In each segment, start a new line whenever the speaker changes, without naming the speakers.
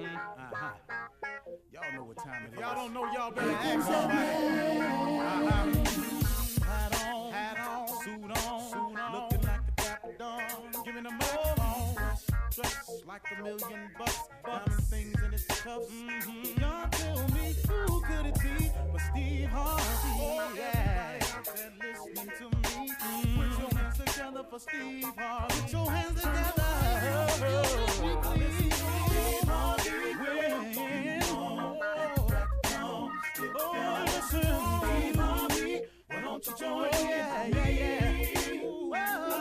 Uh-huh. Y'all know what time it is. Y'all don't know, y'all better ask somebody. Uh-huh. Hat on, hat on, suit on, suit on. Looking like a dapper dawn. Giving them all dressed like a million bucks. Diamond things in its cuffs. Mm-hmm. Y'all tell me who could it be but Steve Harvey? Oh, yeah. Everybody listening to me. Mm-hmm. Put your hands together for Steve Harvey. Put your hands together. Oh, Steve You join? Yeah, yeah, yeah.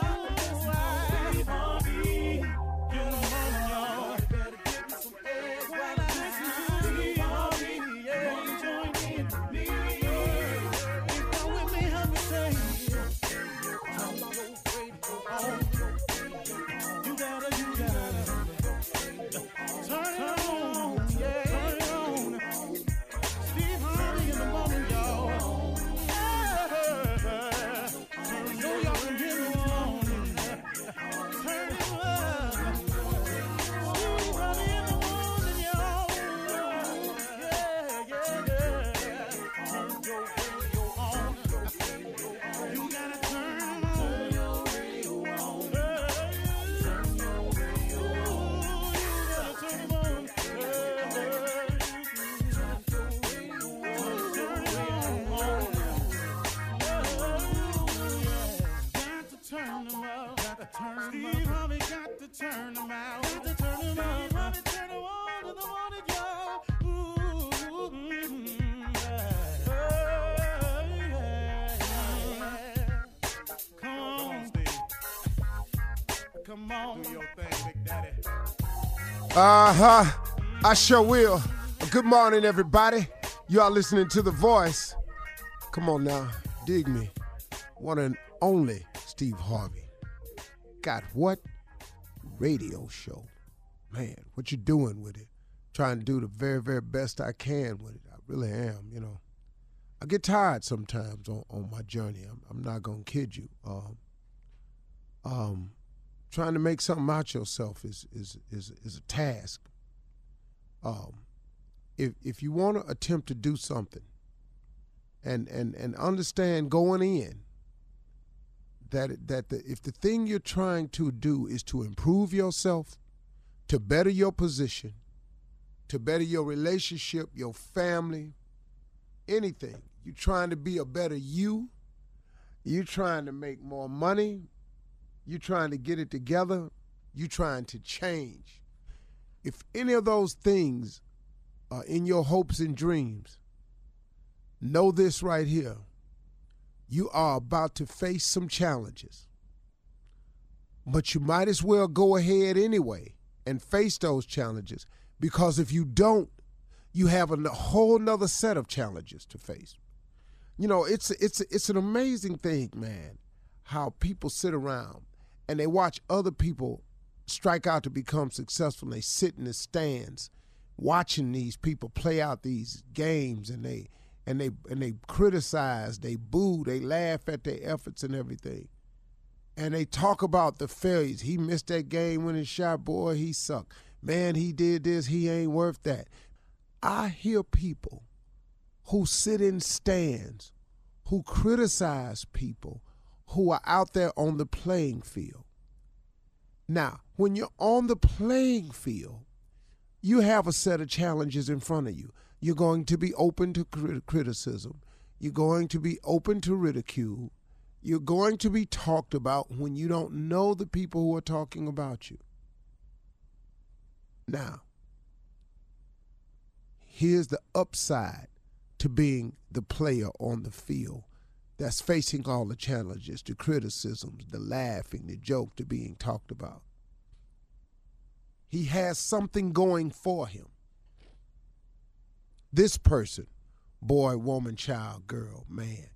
Come on. Do your thing, Big Daddy.
Uh huh. I sure will. Good morning, everybody. You are listening to The Voice. Come on now, dig me. One and only Steve Harvey. Got what? Radio show. Man, what you doing with it? Trying to do the very, very best I can with it. I really am, you know. I get tired sometimes on, on my journey. I'm, I'm not gonna kid you. Um, um, trying to make something out yourself is is is is a task. Um, if if you want to attempt to do something, and and and understand going in that that the, if the thing you're trying to do is to improve yourself, to better your position, to better your relationship, your family, anything, you're trying to be a better you. You're trying to make more money. You're trying to get it together. You're trying to change. If any of those things are in your hopes and dreams, know this right here. You are about to face some challenges. But you might as well go ahead anyway and face those challenges because if you don't, you have a whole nother set of challenges to face. You know, it's it's it's an amazing thing, man, how people sit around and they watch other people strike out to become successful. And they sit in the stands watching these people play out these games and they and they and they criticize, they boo, they laugh at their efforts and everything. And they talk about the failures. He missed that game winning shot, boy, he sucked. Man, he did this, he ain't worth that. I hear people who sit in stands, who criticize people who are out there on the playing field. Now, when you're on the playing field, you have a set of challenges in front of you. You're going to be open to crit- criticism. You're going to be open to ridicule. You're going to be talked about when you don't know the people who are talking about you. Now, here's the upside to being the player on the field that's facing all the challenges, the criticisms, the laughing, the joke, the being talked about. He has something going for him. This person, boy, woman, child, girl, man,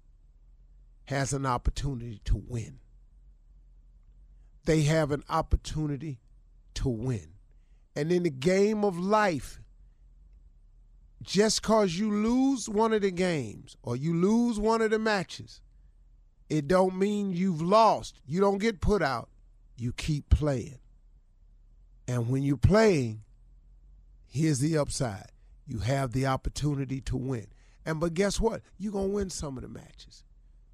has an opportunity to win. They have an opportunity to win. And in the game of life, just cause you lose one of the games or you lose one of the matches, it don't mean you've lost. You don't get put out. You keep playing. And when you're playing, Here's the upside. You have the opportunity to win. And but guess what? You're gonna win some of the matches.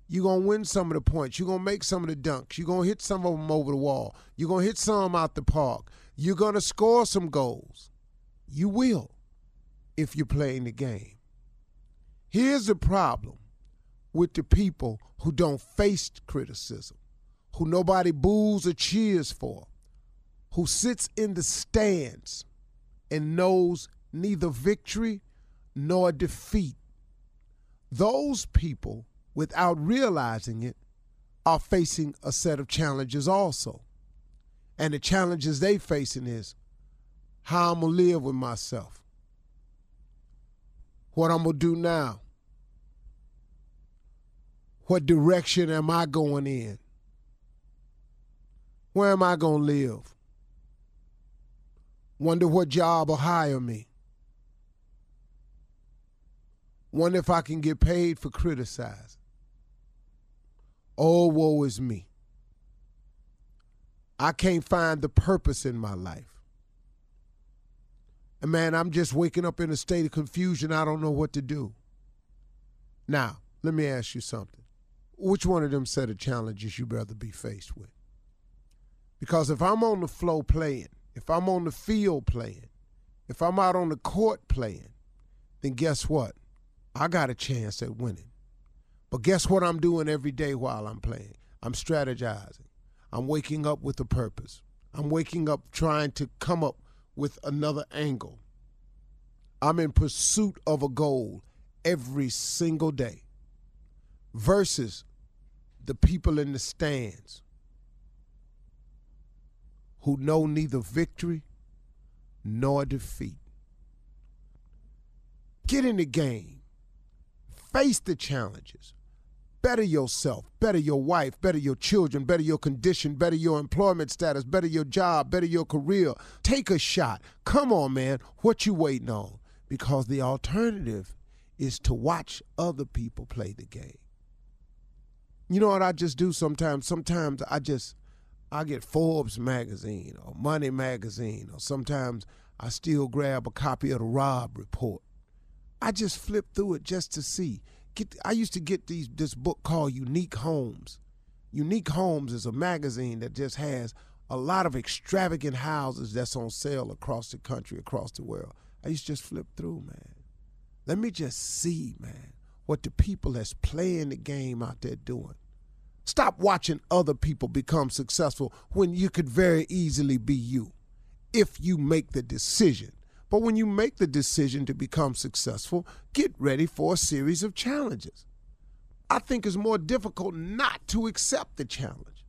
You're gonna win some of the points. You're gonna make some of the dunks. You're gonna hit some of them over the wall. You're gonna hit some out the park. You're gonna score some goals. You will if you're playing the game. Here's the problem with the people who don't face criticism, who nobody boos or cheers for, who sits in the stands and knows neither victory nor defeat. Those people, without realizing it, are facing a set of challenges also. And the challenges they facing is how I'm gonna live with myself. What I'm gonna do now. What direction am I going in? Where am I gonna live? Wonder what job will hire me. Wonder if I can get paid for criticizing. Oh, woe is me. I can't find the purpose in my life. And man, I'm just waking up in a state of confusion. I don't know what to do. Now, let me ask you something. Which one of them set of challenges you'd rather be faced with? Because if I'm on the flow playing, if I'm on the field playing, if I'm out on the court playing, then guess what? I got a chance at winning. But guess what I'm doing every day while I'm playing? I'm strategizing. I'm waking up with a purpose. I'm waking up trying to come up with another angle. I'm in pursuit of a goal every single day versus the people in the stands who know neither victory nor defeat. Get in the game, face the challenges, better yourself, better your wife, better your children, better your condition, better your employment status, better your job, better your career. Take a shot. Come on, man. What you waiting on? Because the alternative is to watch other people play the game. You know what I just do sometimes? Sometimes I just I get Forbes magazine or Money magazine or sometimes I still grab a copy of the Robb Report. I just flip through it just to see get I used to get these this book called Unique Homes. Unique Homes is a magazine that just has a lot of extravagant houses that's on sale across the country, across the world. I used to just flip through, man. Let me just see, man, what the people that's playing the game out there doing. Stop watching other people become successful when you could very easily be you if you make the decision but when you make the decision to become successful, get ready for a series of challenges. I think it's more difficult not to accept the challenge.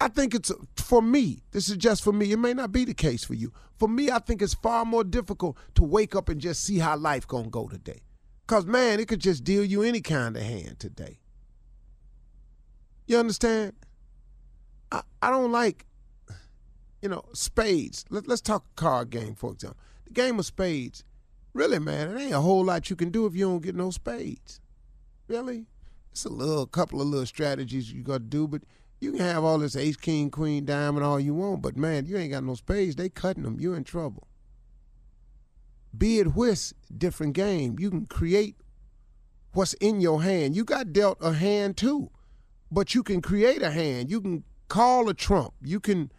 I think it's for me, this is just for me. It may not be the case for you. For me, I think it's far more difficult to wake up and just see how life to go today. Cuz man, it could just deal you any kind of hand today. You understand? I, I don't like you know, spades. Let, us talk card game, for example. The game of spades, really, man, it ain't a whole lot you can do if you don't get no spades. Really? It's a little couple of little strategies you got to do, but you can have all this ace, king, queen, diamond, all you want, but man, you ain't got no spades. They cutting them. You're in trouble. Be it whist, different game. You can create what's in your hand. You got dealt a hand too, but you can create a hand. You can call a trump. You can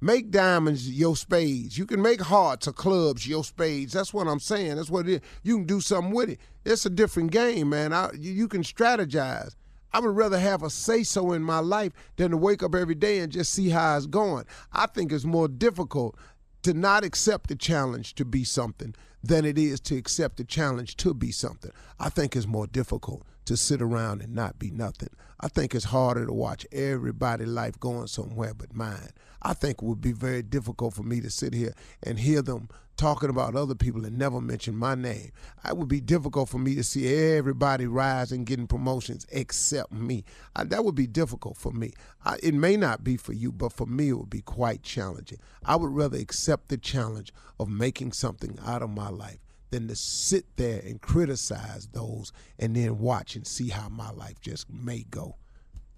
Make diamonds your spades. You can make hearts or clubs your spades. That's what I'm saying. That's what it is. You can do something with it. It's a different game, man. I, you, you can strategize. I would rather have a say so in my life than to wake up every day and just see how it's going. I think it's more difficult to not accept the challenge to be something than it is to accept the challenge to be something. I think it's more difficult to sit around and not be nothing. I think it's harder to watch everybody' life going somewhere but mine. I think it would be very difficult for me to sit here and hear them talking about other people and never mention my name. It would be difficult for me to see everybody rise and getting promotions except me. I, that would be difficult for me. I, it may not be for you, but for me, it would be quite challenging. I would rather accept the challenge of making something out of my life than to sit there and criticize those and then watch and see how my life just may go.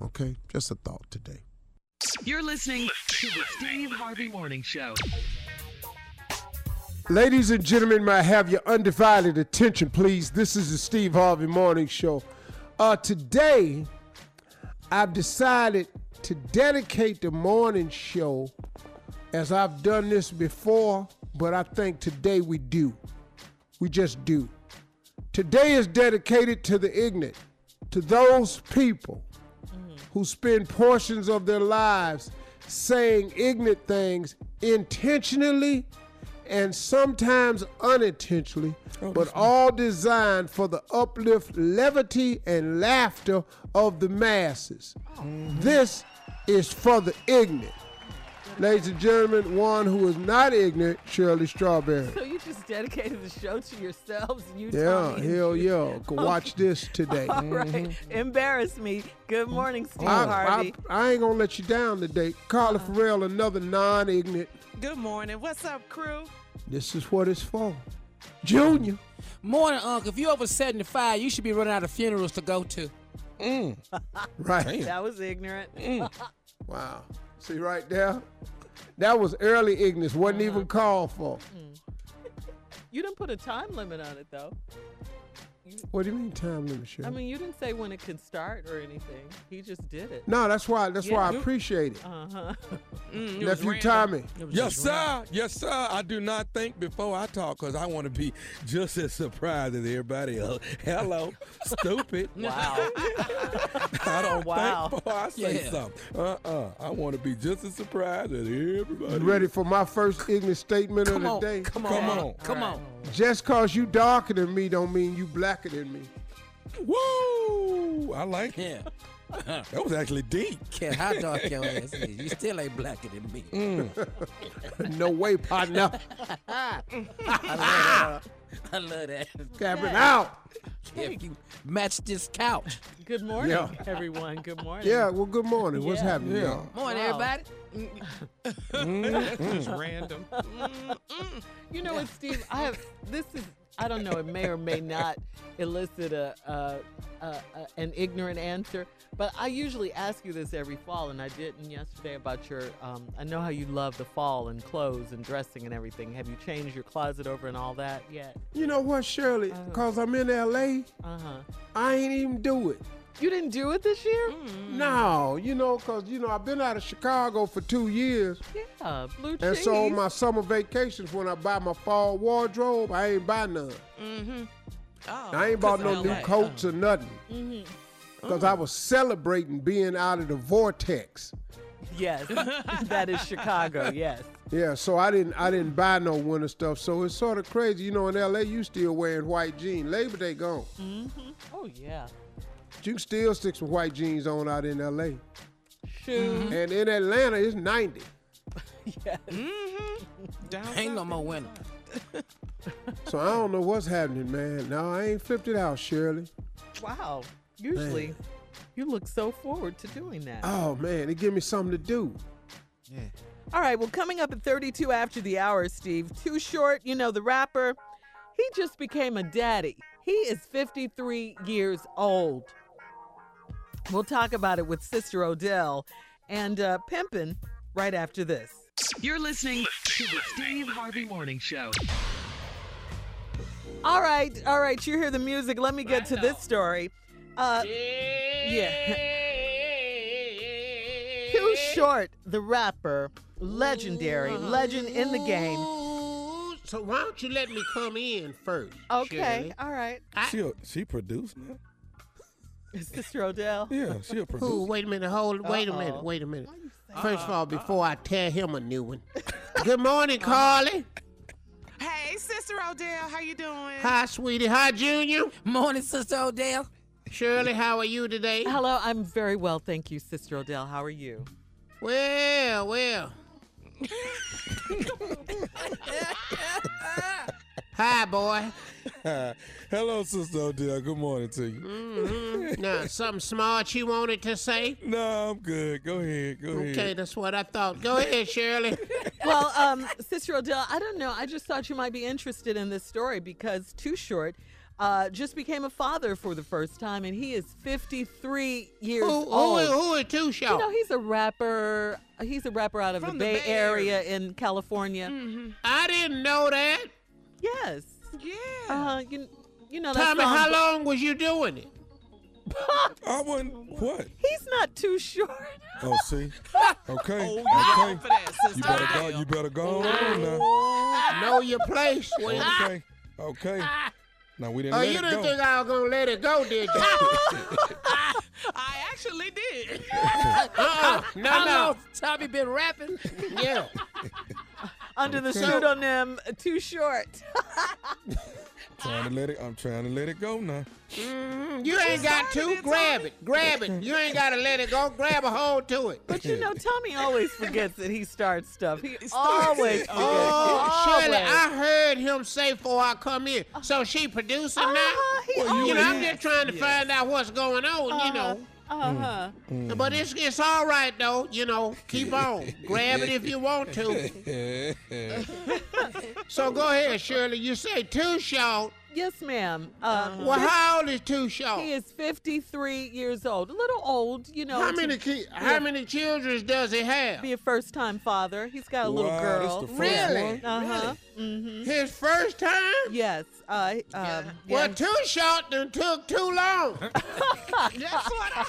Okay? Just a thought today.
You're listening to the Steve Harvey Morning Show.
Ladies and gentlemen, may I have your undivided attention, please? This is the Steve Harvey Morning Show. Uh, today, I've decided to dedicate the morning show as I've done this before, but I think today we do. We just do. Today is dedicated to the ignorant, to those people who spend portions of their lives saying ignorant things intentionally and sometimes unintentionally, oh, but all designed for the uplift, levity, and laughter of the masses. Oh. This is for the ignorant. Ladies and gentlemen, one who is not ignorant, Shirley Strawberry.
So you just dedicated the show to yourselves, you
Yeah,
Tommy,
hell
you.
yeah. Go watch this today.
All right. Mm-hmm. Embarrass me. Good morning, Steve
I,
Harvey.
I, I ain't gonna let you down today. Carla uh. Ferrell, another non-ignorant.
Good morning. What's up, crew?
This is what it's for. Junior.
Morning, Uncle. If you're over 75, you should be running out of funerals to go to. Mm.
Right.
that was ignorant. Mm.
Wow. See right there? That was early ignorance. Wasn't even mm-hmm. called for. Mm.
You didn't put a time limit on it, though.
What do you mean time limit, Shirley?
I mean, you didn't say when it can start or anything. He just did it.
no, that's why. That's why I appreciate it.
Uh huh.
Mm, it
Nephew. Tommy.
It
Yes,
just random.
sir. Yes, sir. I do not think before I talk because I want to be just as surprised as everybody else. Hello, stupid.
Wow.
I don't
Wow.
think before I say
Yeah.
something. Uh-uh. I want to be just as surprised as everybody.
You ready for my first ignorant statement
Come
of
on,
the day?
come on,
Come
man.
on.
come on.
Just cause you darker than me don't mean you blacker than me.
Woo! I like it.
Yeah.
That was actually deep.
Care how dark your ass is. You still ain't blacker than me.
Mm.
no way, partner.
I love that. I love that.
Capping out.
If you match this couch.
Good morning,
Yeah.
everyone. Good morning.
Yeah, well, good morning. What's happening,
Yeah.
y'all?
Morning,
Wow.
everybody.
It's random.
You know what, Steve? I have this is I don't know. It may or may not elicit a, a, a, a an ignorant answer, but I usually ask you this every fall, and I didn't yesterday about your. Um, I know how you love the fall and clothes and dressing and everything. Have you changed your closet over and all that yet?
You know what, Shirley? Cause I'm in L.A.,
Uh huh.
I ain't even do it.
You didn't do it this year?
Mm. No, you know, cause you know I've been out of Chicago for two years,
Yeah, blue cheese.
and so on my summer vacations when I buy my fall wardrobe, I ain't buy none. Mm-hmm.
Oh,
I ain't bought no
cause
new
of LA.
coats or nothing.
Mm-hmm.
Cause I was celebrating being out of the vortex.
yes, that is Chicago. Yes.
Yeah, so I didn't I didn't buy no winter stuff. So it's sort of crazy. You know, in LA you still wearing white jeans. Labor Day gone. Mm-hmm.
Oh yeah.
But you can still stick some white jeans on out in LA.
Shoes.
And in Atlanta it's 90.
Yes. Mm-hmm.
Down
Ain't no
south.
more winter.
So I don't know what's happening, man. No, I ain't flipped it out, Shirley.
Wow. Usually, you look so forward to doing that.
Oh man, it give me something to do. Yeah.
All right, well, coming up at 32 after the hour, Steve, Too Short, you know, the rapper, he just became a daddy. He is 53 years old. We'll talk about it with Sister Odell and uh, Pimpin' right after this.
You're listening to the Steve Harvey Morning Show.
All right, all right, you hear the music. Let me get to this story. Uh, yeah. Too Short, the rapper, legendary, legend in the game.
So why don't you let me come in first?
Okay, all right.
She she produced now?
Sister Odell.
Yeah, she a
Ooh,
producer.
wait a minute, hold wait a minute, wait a minute. First of all, before I tear him a new one. Good morning, uh-huh. Carly.
Hey, Sister Odell, how you doing?
Hi, sweetie. Hi, Junior.
Morning, Sister Odell.
Shirley, how are you today?
Hello, I'm very well, thank you, Sister Odell. How are you?
Well, well. Hi, boy.
Hello, Sister Odell. Good morning to you.
Mm-hmm. Now, something smart you wanted to say?
No, I'm good. Go ahead. Go ahead.
Okay, that's what I thought. Go ahead, Shirley.
Well, um, Sister Odell, I don't know. I just thought you might be interested in this story because Too Short uh, just became a father for the first time, and he is 53 years
who,
old.
who, who are Too
you know, he's a rapper. He's a rapper out of
From
the
the
Bay,
Bay
Area
Area.
in California.
I didn't know that.
Yes.
Yeah.
Uh, you, you know that
Tommy,
song,
how long was you doing it?
I wasn't. What?
He's not too short.
Oh, see. Okay.
oh, you
okay.
that.
You better go. You better go on now.
Know your place. Well,
Okay. Okay. Now we didn't
Oh,
let
you
it
didn't
go.
think I was gonna let it go, did you?
I actually did.
uh-uh. No,
How
no.
Tommy been rapping?
Yeah.
Under the pseudonym Too Short.
trying to let it. I'm trying to let it go now.
Mm, you ain't got to. Grab it. Grab it. You ain't gotta let it go. Grab a hold to it.
But you know, Tommy always forgets that he starts stuff. He
starts
always
it.
forgets.
Oh, Shirley, I heard him say before I come in. So she producing now?
Uh-huh, he
Well,
You know, I'm just trying to find out what's going on, you know.
Uh-huh.
But it's it's all right though, you know. Keep on. Grab it if you want to. So go ahead, Shirley. You say too short.
Yes, ma'am. Um,
Well, how old is too short?
he is 53 years old. A little old, you know.
How many ki- how many children does he have?
Be a first-time father. He's got a little girl.
this the first
Really?
one?
Uh huh. Mm-hmm.
His first time?
Yes. Uh, um,
Well,
yeah.
too short done took too long.
That's what I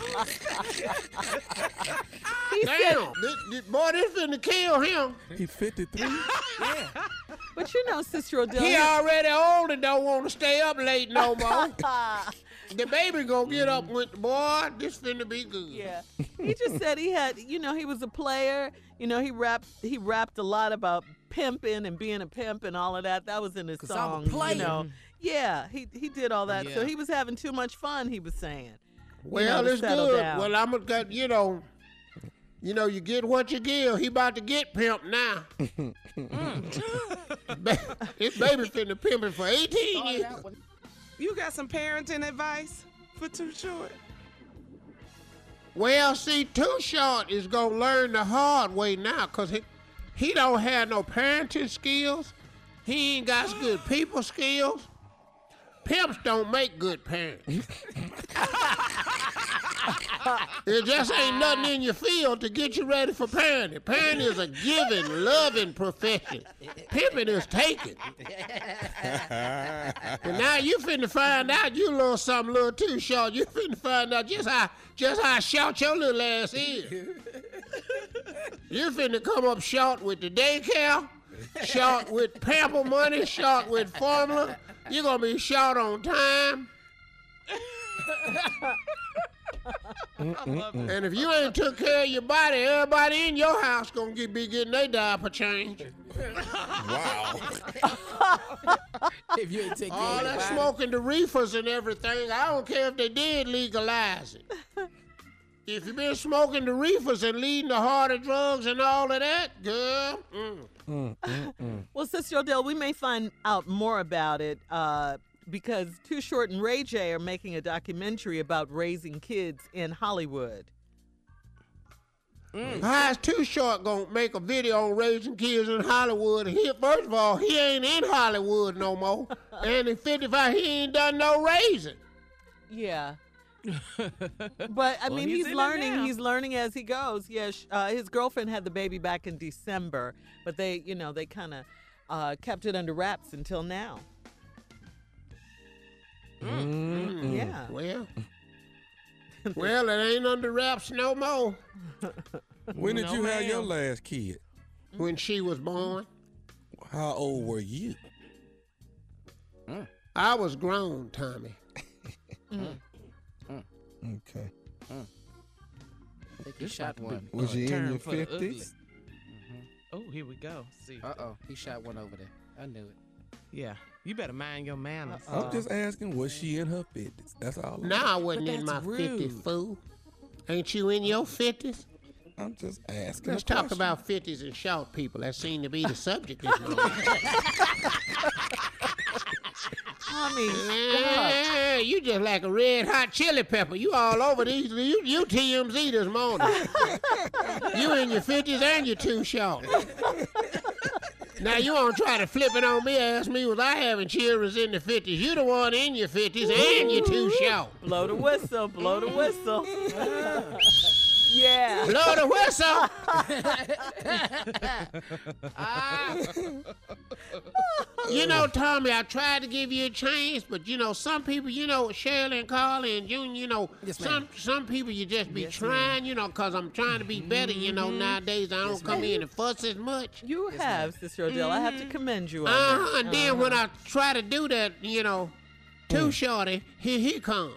He said,
Damn, this, this, boy, this finna kill him.
He's 53.
but you know, Sister Odell.
He already old and don't want to stay up late no more. The baby gonna get up with the boy. This finna be good.
yeah. He just said he had, you know, he was a player. You know, he rapped. He rapped a lot about pimping and being a pimp and all of that. That was in his
a
song. You know. Yeah, he he did all that. So he was having too much fun. He was saying.
Well,
to
it's good.
down.
Well, I'm gonna, you know, you know, you get what you give. He about to get pimped now. Mm. Ba- His baby finna pimping for 18 years.
You got some parenting advice for Too Short?
Well, see, Too Short is gonna learn the hard way now, cause he he don't have no parenting skills. He ain't got good people skills. Pimps don't make good parents. it just ain't nothing in your field to get you ready for parenting. Parenting is a giving, loving profession. Pimping is taking. Now you finna find out you little something little too short. You finna find out just how just how short your little ass is. You finna come up short with the daycare, short with pamper money, short with formula. You're gonna be short on time. And if you ain't took care of your body, everybody in your house gonna get, be getting their diaper change.
Wow.
if you ain't take care
All
of
that
your body.
smoking the reefers and everything, I don't care if they did legalize it. If you been smoking the reefers and leading the harder drugs and all of that, girl, mm.
Well, Sister Odell, we may find out more about it uh, because Too Short and Ray J are making a documentary about raising kids in Hollywood.
how's Too Short gonna make a video on raising kids in Hollywood? He, first of all, he ain't in Hollywood no more, and in 55, he ain't done no raising.
Yeah. but I
Well,
mean,
he's
he's, learning. He's learning as he goes. Yeah, sh- uh, his girlfriend had the baby back in December, but they, you know, they kind of uh, kept it under wraps until now. Mm, mm-hmm. mm. Yeah.
Well, well, it ain't under wraps no more.
When did
No,
you have your
ma'am.
last kid?
When she was born,
How old were you?
I was grown, Tommy. Mm.
Okay.
I think he shot one.
Was you in
Turn
your
for the ugly.
50s? Mm-hmm.
Oh, here we go. See.
Uh oh, he shot one over there. I knew it.
Yeah. You better mind your manners.
I'm just asking, was she in her 50s? That's all. I'm,
Now I wasn't in my
that's
50s, fool. Ain't you in your 50s?
I'm just asking.
Let's talk
question.
about 50s and short people. That seemed to be the subject this morning.
Tommy.
Yeah, you just like a red hot chili pepper. You all over these. You, you TMZ this morning. you in your 50s and you're too short. Now you want to try to flip it on me, ask me was I having children in the 50s. You the one in your 50s and you're too short.
blow the whistle, blow the whistle. yeah.
Blow the whistle. You know, Tommy, I tried to give you a chance, but you know, some people, you know, Shirley and Carly and Junior, you know,
Yes,
some some people you just be trying, you know, cause I'm trying to be better. You know, mm-hmm. nowadays I don't come in and fuss as much.
You have, Sister Odell. I have to mm-hmm. commend you on
Uh
that.
huh. And then uh-huh. when I try to do that, you know, too shorty, here he come.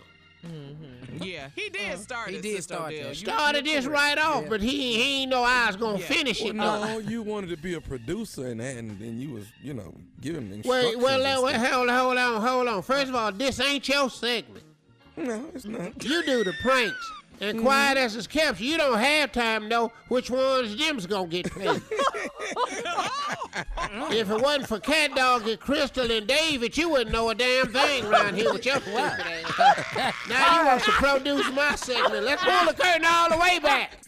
Mm-hmm. Mm-hmm.
Yeah, he did uh-huh. start
He did start
Odell.
that.
You-
Started this
correct.
right off,
Yeah.
but he he ain't know I was gonna
Yeah.
finish
Well,
it.
no, you wanted to be a producer and and, and you was, you know, giving
Wait,
instructions.
well, wait,
stuff.
hold on, hold on, hold on. First of all, this ain't your segment.
No, it's not.
You do the pranks. And mm-hmm. quiet as it's kept, you don't have time to know which ones them's gonna get paid. if it wasn't for Cat Dog and Crystal and David, you wouldn't know a damn thing around here with your stupid ass. now you want to produce my segment. Let's pull the curtain all the way back.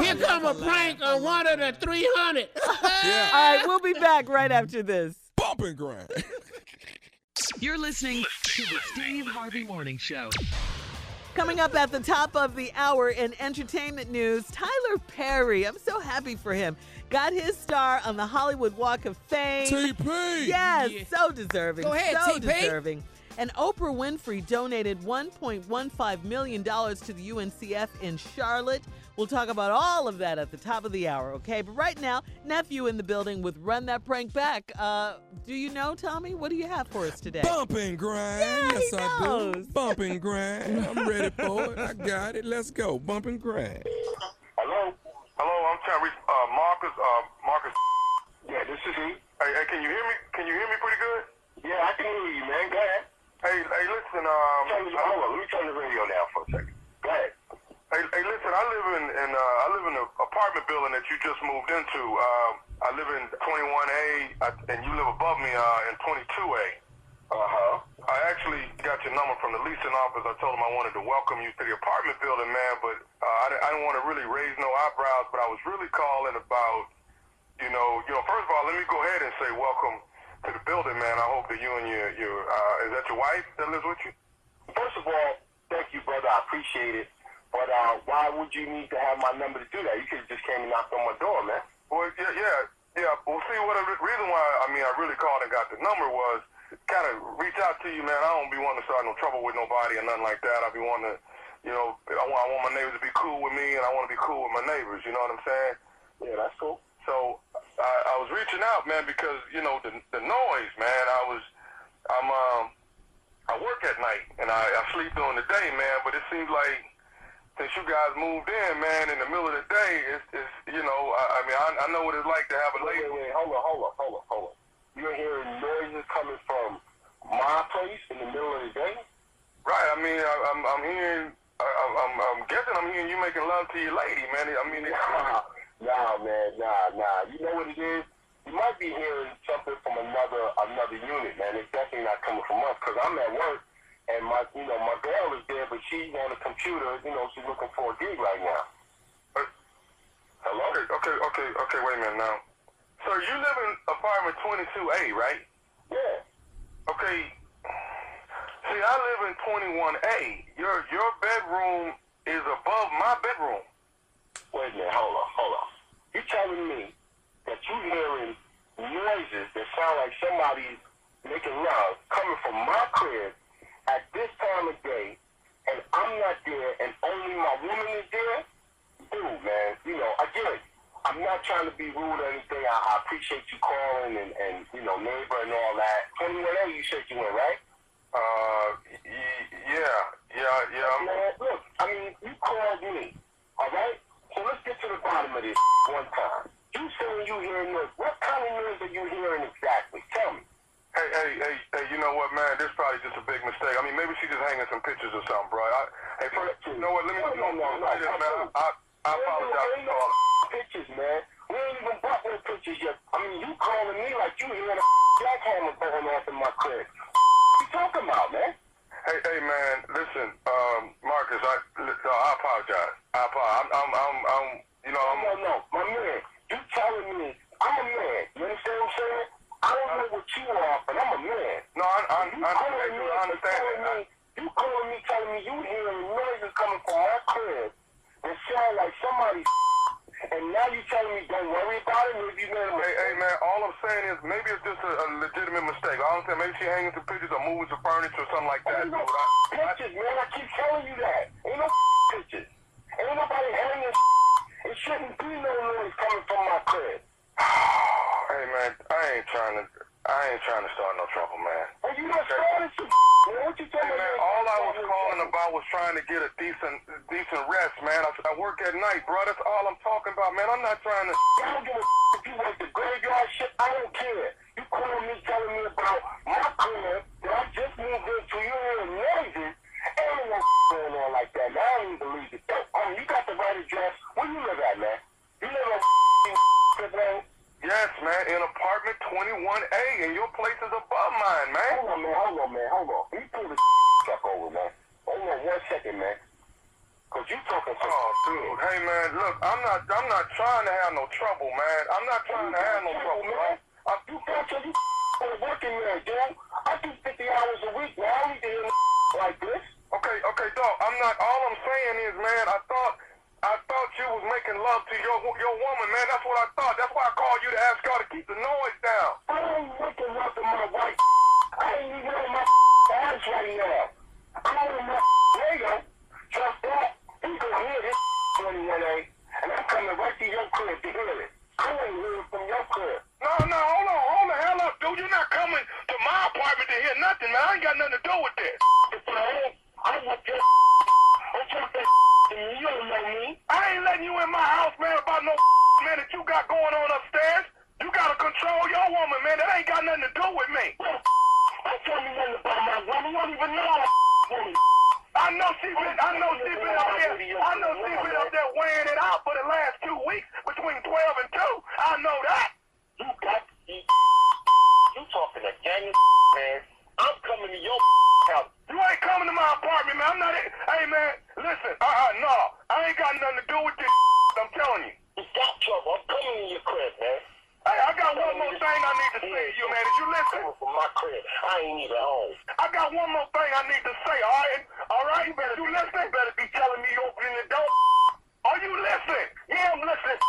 Here come a prank on one of the 300.
All right, we'll be back right after this.
Bumping and grind.
You're listening to the Steve Harvey Morning Show.
Coming up at the top of the hour in entertainment news, Tyler Perry. I'm so happy for him. Got his star on the Hollywood Walk of Fame.
TP.
Yes, so deserving.
Go ahead,
so
TP.
deserving. And Oprah Winfrey donated $1.15 million to the UNCF in Charlotte. We'll talk about all of that at the top of the hour, okay? But right now, nephew in the building with Run That Prank Back. Uh, do you know, Tommy? What do you have for us today?
Bump and grind.
Yeah,
yes,
he
I
knows.
do. Bump and grind. I'm ready for it. I got it. Let's go. Bump and grind.
Hello? Hello, I'm trying to reach uh, Marcus. Uh, Marcus. Yeah, this is he. Hey, hey, can you hear me? Can you hear me pretty good? Yeah, I can hear you, man. Go ahead. Hey, hey, listen. Um, turn the, hold on. Let me turn the radio down for a second. Go ahead. Hey, hey, listen. I live in, in uh, I live in an apartment building that you just moved into. Um, I live in 21A, I- and you live above me uh, in 22A. Uh huh. I actually got your number from the leasing office. I told them I wanted to welcome you to the apartment building, man, but uh, I, I didn't want to really raise no eyebrows. But I was really calling about, you know, you know. First of all, let me go ahead and say welcome to the building, man. I hope that you and your your uh, is that your wife that lives with you? First of all, thank you, brother. I appreciate it. But uh, why would you need to have my number to do like you hearing a jackhammer going off in my crib. What you talking about, man? Hey, hey, man. Listen, um, Marcus, I, I apologize. I apologize. I'm, I'm, I'm, I'm you know, I'm. No, no, my man. You telling me I'm a man. You understand what I'm saying? I don't know what you are, but I'm a man. No, I, I,
You
I, I,
me,
I understand
telling me, you calling me, telling me you hearing noises coming from my crib that sound like somebody and now you telling me don't worry about it, maybe you.
Hey, hey, man, all I'm saying is maybe it's just a, a legitimate mistake. I don't say maybe she hanging some pictures or moving some furniture or something like that.
Ain't no
dude. I, I,
pictures, man. I keep telling you that. Ain't no pictures. Ain't nobody hanging. It shouldn't be no noise coming from my crib.
hey man, I ain't trying to. I ain't trying to start no trouble, man.
And you done started some man. What you
Hey
telling
man,
me?
all I was calling about was trying to get a decent, decent rest, man. I, I work at night, bro. That's all I'm talking about, man. I'm not trying to.
I don't give a if you work the graveyard shit. I don't care. You calling me telling me about my crib that I just moved into. You hearing noises. Ain't no going on like that, man. I don't even believe it. Oh, I mean, you got the right address. Where you live at, man? You live on?
Yes, man. In apartment 21A, and your place is above mine, man.
Hold on, man. Hold on, man. Hold on. Me pull the truck over, man. Hold on one second, man. Cause you talking some
Oh, dude. Hey, man. Look, I'm not. I'm not trying to have no trouble, man. I'm not trying to have no trouble, man. I,
You got your you working there, dude. I do 50 hours a week, man. I don't need to hear like this.
Okay, okay, dog. I'm not. All I'm saying is, man. I thought. I thought you was making love to your your woman, man. That's what I thought. That's why I called you to ask y'all to keep the noise down.
I ain't making love to my wife. I ain't even on my ass right now. I'm on my nigga. Trust that. He gonna hear this 21A, and I'm coming right to your crib to hear it. I ain't hearing from your crib.
No, no, hold on, hold the hell up, dude. You're not coming to my apartment to hear nothing, man. I ain't got nothing to do with this.
I I want your don't that to me. You don't know me.
I ain't letting you in my house, man, about no man that you got going on upstairs. You gotta control your woman, man. That ain't got nothing to do with me.
Don't tell me nothing about my woman. You don't even know woman.
I know she been, I know she been up there, I know she been up there weighing it out for the last two weeks between 12 and 2. I know that.
You got you, you talking to gang man. I'm coming to your house.
You ain't coming to my apartment, man. I'm not. In Hey, man, listen. Uh, uh, no, I ain't got nothing to do with this. I'm telling you.
You got trouble. I'm coming to your crib, man.
Hey, I got one more thing I need to say to you, man. Did you listen?
Coming from my crib. I ain't even home.
I got one more thing I need to say, all right? All right? You better you listening?
better be telling me you're opening the door.
Are you listening?
Yeah, I'm listening.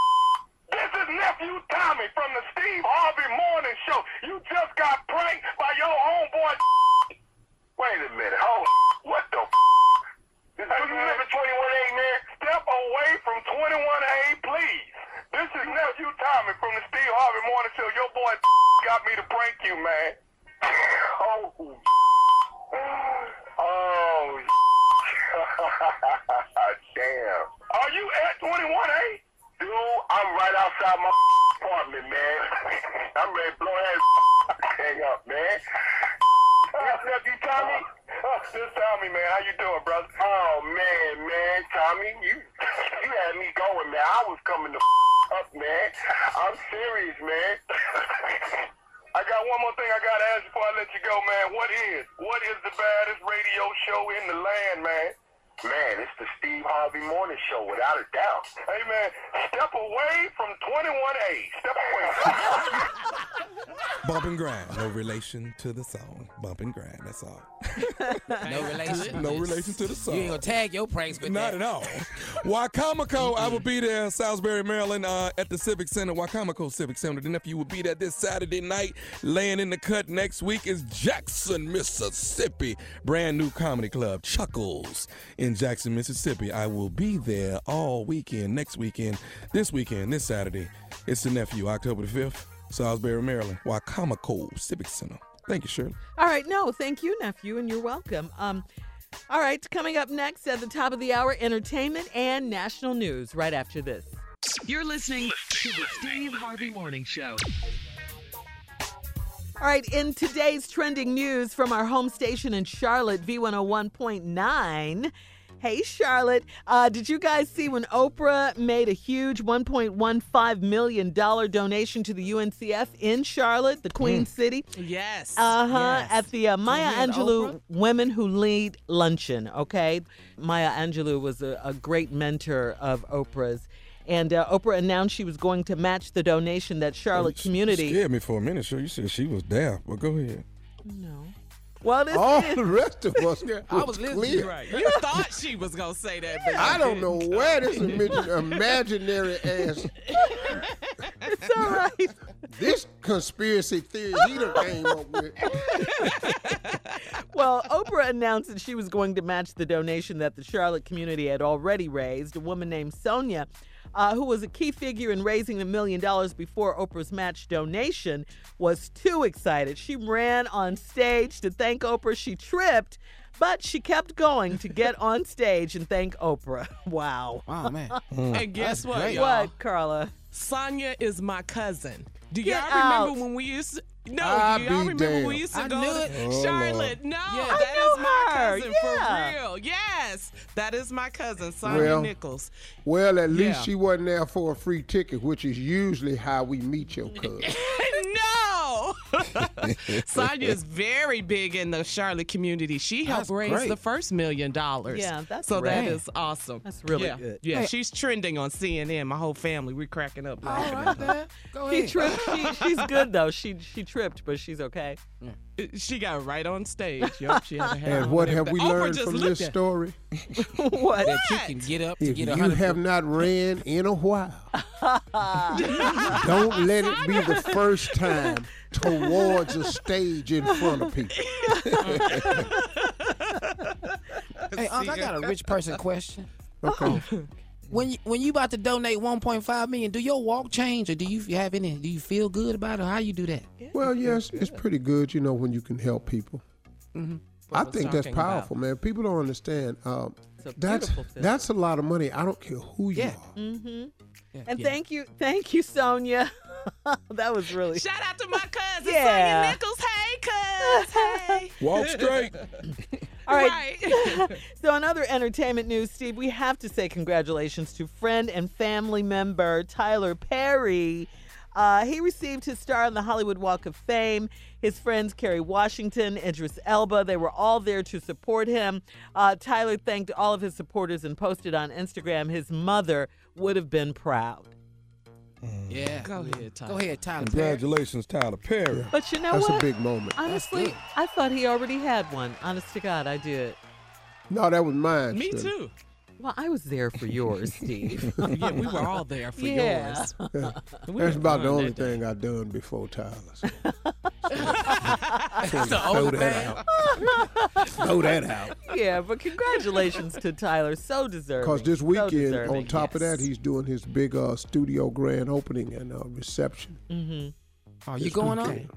This is nephew Tommy from the Steve Harvey Morning Show. You just got pranked by your homeboy.
Wait a minute. Hold. What the? You live at 21A, man?
Step away from 21A, please. This is nephew Tommy from the Steve Harvey Morning Show. Your boy got me to prank you, man.
Oh. Oh. Damn.
Are you at 21A?
Dude, I'm right outside my apartment, man. I'm ready to blow that hang up, man.
Yes, nephew Tommy? This is Tommy, man. How you doing, brother?
Oh man, man, Tommy, you you had me going, man. I was coming to up, man. I'm serious, man.
I got one more thing I gotta ask before I let you go, man. What is what is the baddest radio show in the land, man?
Man, it's the Steve Harvey Morning Show, without a doubt.
Hey, man, step away from 21A. Step away.
Bump and grind. No relation to the song. Bump and grind. That's all.
No relation.
No relation to the song.
You ain't gonna tag your pranks with
Not
that.
at all. Wicomico, I will be there, Salisbury, Maryland, uh, at the Civic Center, Wicomico Civic Center. The nephew will be there this Saturday night. Laying in the cut next week is Jackson, Mississippi. Brand new comedy club, Chuckles, in Jackson, Mississippi. I will be there all weekend, next weekend, this weekend, this Saturday. It's the nephew, October the 5th, Salisbury, Maryland, Wicomico Civic Center. Thank you, Shirley.
All right, no, thank you, nephew, and you're welcome. Um, all right, coming up next at the top of the hour, entertainment and national news. Right after this.
You're listening to the Steve Harvey Morning Show.
All right, in today's trending news from our home station in Charlotte, V101.9. Hey, Charlotte, uh, did you guys see when Oprah made a huge $1.15 million donation to the UNCF in Charlotte, the Queen City?
Yes.
Uh huh.
yes.
At the uh, Maya Angelou
Oprah?
Women Who Lead Luncheon. Okay, Maya Angelou was a, a great mentor of Oprah's, and uh, Oprah announced she was going to match the donation that Charlotte community.
Scared me for a minute, sure. You said she was there. Well, go ahead.
No. Well, this
All
is,
the rest of us
I was listening.
clear.
Right. You thought she was gonna say that, but
I don't know
didn't.
where this imaginary ass.
it's all right.
this conspiracy theory he done came up with.
Well, Oprah announced that she was going to match the donation that the Charlotte community had already raised. A woman named Sonia, uh, who was a key figure in raising the million dollars before Oprah's match donation, was too excited. She ran on stage to thank Oprah. She tripped, but she kept going to get on stage and thank Oprah. Wow.
Oh man.
And guess what,
great.
y'all?
What, Carla?
Sonya is my cousin. Do y'all remember
out.
when we used to? No,
I
do y'all
be
remember when we used to
I
go
knew
to
it.
Oh,
Charlotte? No,
Yeah.
that
I know
is my
her.
cousin
Yeah.
for real. Yes, that is my cousin, Sonya
Well,
Nichols.
Well, at least
Yeah.
she wasn't there for a free ticket, which is usually how we meet your cousin.
No, Sonya is very big in the Charlotte community. She helped
That's
raise
great.
the first million dollars.
Yeah, that's
so that
great.
is awesome.
That's really
yeah.
good.
Yeah,
Hey.
she's trending on CNN. My whole family, we're cracking up.
All
laughing
right,
at her.
then. Go
She
ahead.
tripped. She, she's good though. She she tripped, but she's okay.
She got right on stage. Yup, she had a hat
And what have we.
Oprah
learned
just
from
looked
this
at-
story?
what?
That you can get up to
If
get
you
hundred.
have not ran in a while, don't let it be the first time towards a stage in front of people.
Hey, Unc, I got a rich person question.
Okay.
When you, when you about to donate 1.5 million, do your walk change or do you have any? Do you feel good about it? How you do that?
Well, yes, it's pretty good, you know, when you can help people. I
What was
think that's
talking about.
powerful, man. People don't understand. Um, that's
beautiful feeling.
that's a lot of money. I don't care who you
Yeah.
are.
Mm-hmm.
Yeah.
And thank you, thank you, Sonia. that was really.
Shout out to my cousin,
Yeah.
Sonya Nichols. Hey, cuz. Hey.
Walk straight.
All right.
Right.
so, in other entertainment news, Steve, we have to say congratulations to friend and family member Tyler Perry. Uh, he received his star on the Hollywood Walk of Fame. His friends Kerry Washington, Idris Elba, they were all there to support him. Uh, Tyler thanked all of his supporters and posted on Instagram his mother would have been proud.
Yeah.
Go ahead, Tyler.
Go ahead, Tyler. Perry.
Congratulations, Tyler Perry.
But you know
That's
what?
a big moment.
Honestly. I thought he already had one. Honest to God, I did.
No, that was mine.
Me
Sterling.
too.
Well, I was there for yours, Steve.
Yeah, we were all there for
Yeah.
yours. We
That's about the only
that day.
thing I've done before Tyler's.
That's the
Throw that
thing.
out. Throw that out.
yeah, but congratulations to Tyler. So deserving.
Because this weekend,
deserving,
on top of that, he's doing his big uh, studio grand opening and uh, reception.
Mm-hmm.
Are you
this
going on?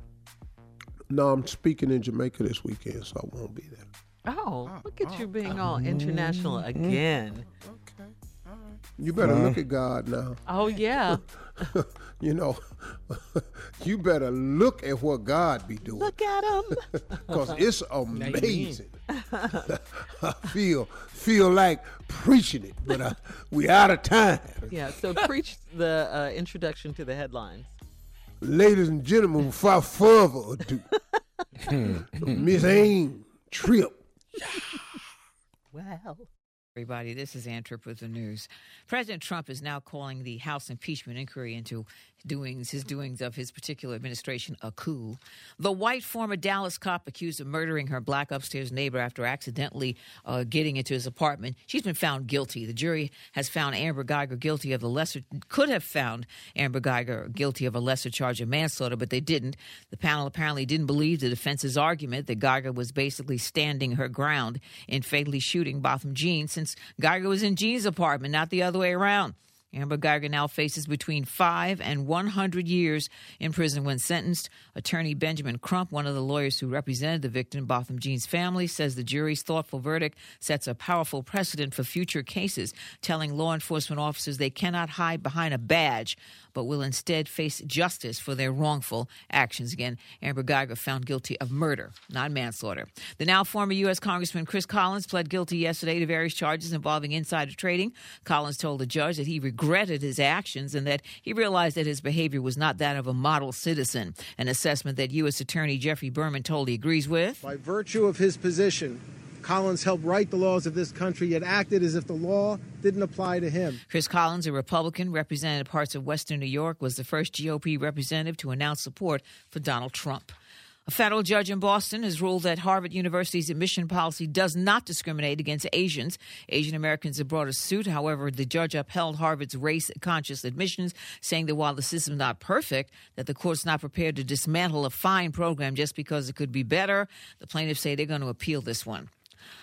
No, I'm speaking in Jamaica this weekend, so I won't be there.
Oh, look at you being all international again.
You better look at God now.
Oh, yeah.
You know, you better look at what God be doing.
Look at him.
because it's amazing. I feel feel like preaching it, but uh, we out of time.
Yeah, so preach the uh, introduction to the headlines.
Ladies and gentlemen, without further ado, Miss Aim Trip.
Wow.
Everybody, this is Ann Tripp with the news. President Trump is now calling the House impeachment inquiry into doings, his doings of his particular administration, a coup. The white former Dallas cop accused of murdering her black upstairs neighbor after accidentally uh, getting into his apartment, she's been found guilty. The jury has found Amber Guyger guilty of the lesser, could have found Amber Guyger guilty of a lesser charge of manslaughter, but they didn't. The panel apparently didn't believe the defense's argument that Guyger was basically standing her ground in fatally shooting Botham Jean since Guyger was in Jean's apartment, not the other way around. Amber Guyger now faces between five and 100 years in prison when sentenced. Attorney Benjamin Crump, one of the lawyers who represented the victim, Botham Jean's family, says the jury's thoughtful verdict sets a powerful precedent for future cases, telling law enforcement officers they cannot hide behind a badge, but will instead face justice for their wrongful actions. Again, Amber Guyger found guilty of murder, not manslaughter. The now former U.S. Congressman Chris Collins pled guilty yesterday to various charges involving insider trading. Collins told the judge that he regretted his actions and that he realized that his behavior was not that of a model citizen, an assessment that U.S. Attorney Geoffrey Berman told he agrees with.
By virtue of his position, Collins helped write the laws of this country, yet acted as if the law didn't apply to him.
Chris Collins, a Republican, represented parts of western New York, was the first GOP representative to announce support for Donald Trump. A federal judge in Boston has ruled that Harvard University's admission policy does not discriminate against Asians. Asian Americans have brought a suit. However, the judge upheld Harvard's race conscious admissions, saying that while the system is not perfect, that the court's not prepared to dismantle a fine program just because it could be better. The plaintiffs say they're going to appeal this one.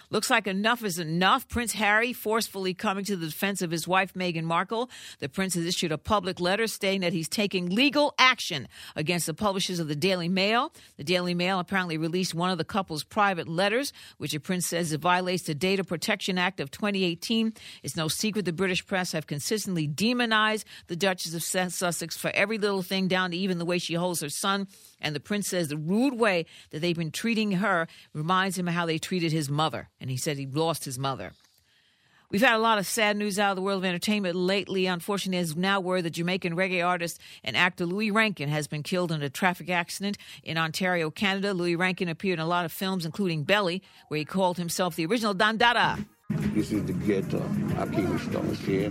Looks like enough is enough. Prince Harry forcefully coming to the defense of his wife, Meghan Markle. The prince has issued a public letter stating that he's taking legal action against the publishers of the Daily Mail. The Daily Mail apparently released one of the couple's private letters, which the prince says it violates the Data Protection Act of 2018. It's no secret the British press have consistently demonized the Duchess of Sussex for every little thing, down to even the way she holds her son. And the prince says the rude way that they've been treating her reminds him of how they treated his mother. And he said he lost his mother. We've had a lot of sad news out of the world of entertainment lately. Unfortunately, there's now word that Jamaican reggae artist and actor Louie Rankin has been killed in a traffic accident in Ontario, Canada. Louie Rankin appeared in a lot of films, including Belly, where he called himself the original Don Dada.
This is the ghetto of Kingston, see?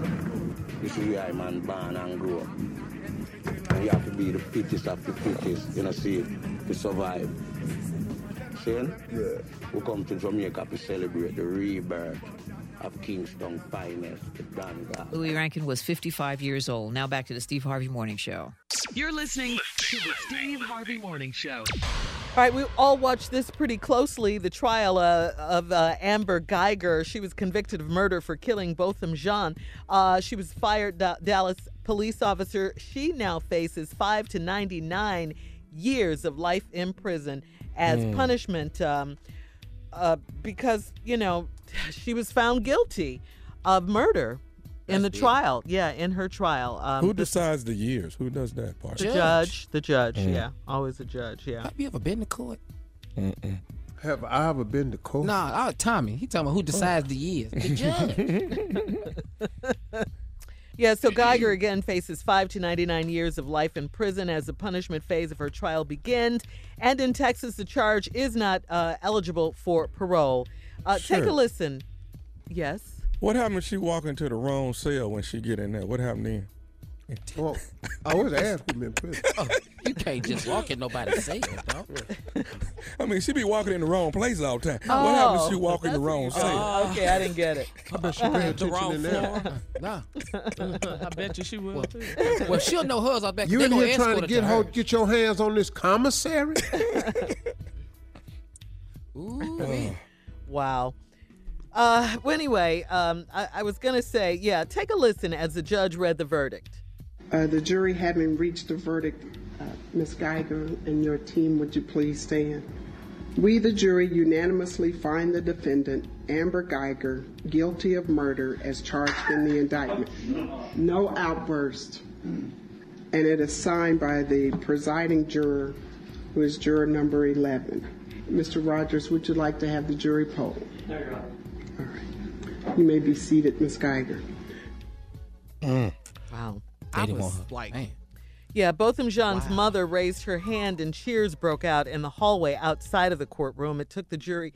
This is where I'm man born and grew up. And you have to be the fittest of the fittest, you know, see, to survive. See? Yeah. We come to Jamaica to celebrate the rebirth of Kingston finest, the
Louie Rankin was 55 years old. Now back to the Steve Harvey Morning Show.
You're listening to the Steve Harvey Morning Show.
All right, we all watched this pretty closely. The trial uh, of uh, Amber Guyger. She was convicted of murder for killing Botham Jean. Uh, she was fired da- Dallas police officer. She now faces five to 99 years of life in prison as
Mm.
punishment um, uh, because, you know, she was found guilty of murder in the trial. Yeah, in her trial. Um,
Who decides the years? Who does that part?
the judge. The judge,
Mm.
yeah. Always the judge, yeah.
Have you ever been to court?
Mm-mm.
Have I ever been to court?
Nah, uh, Tommy. He talking about who decides the years. The judge.
Yeah, so Guyger again faces 5 to 99 years of life in prison as the punishment phase of her trial begins. And in Texas, the charge is not uh, eligible for parole. Uh, Take a listen. Yes.
What happened if she walk into the wrong cell when she get in there? What happened then?
Well, I was asked him in prison.
you can't just walk in nobody's safe, dog.
I mean, she be walking in the wrong place all the time.
Oh,
what happens if she walk in the wrong
Oh, okay, I didn't get it.
I bet she pay
The
attention
wrong
in there.
floor.
Nah.
I bet you she will too.
Well, she'll know hers. I bet
You
they
in here trying to
escort
get
her
get your hands on this commissary?
Ooh,
Wow. Uh, well, anyway, um, I, I was going to say, yeah, take a listen as the judge read the verdict.
Uh, the jury having reached a verdict, uh, Ms. Guyger and your team, would you please stand? We, the jury, unanimously find the defendant, Amber Guyger, guilty of murder as charged in the indictment. No outburst. And it is signed by the presiding juror, who is juror number 11. Mr. Rogers, would you like to have the jury poll? No. All right. You may be seated, Ms. Guyger.
Wow.
They
I was like,
Man.
Yeah, Botham Jean's mother raised her hand and cheers broke out in the hallway outside of the courtroom. It took the jury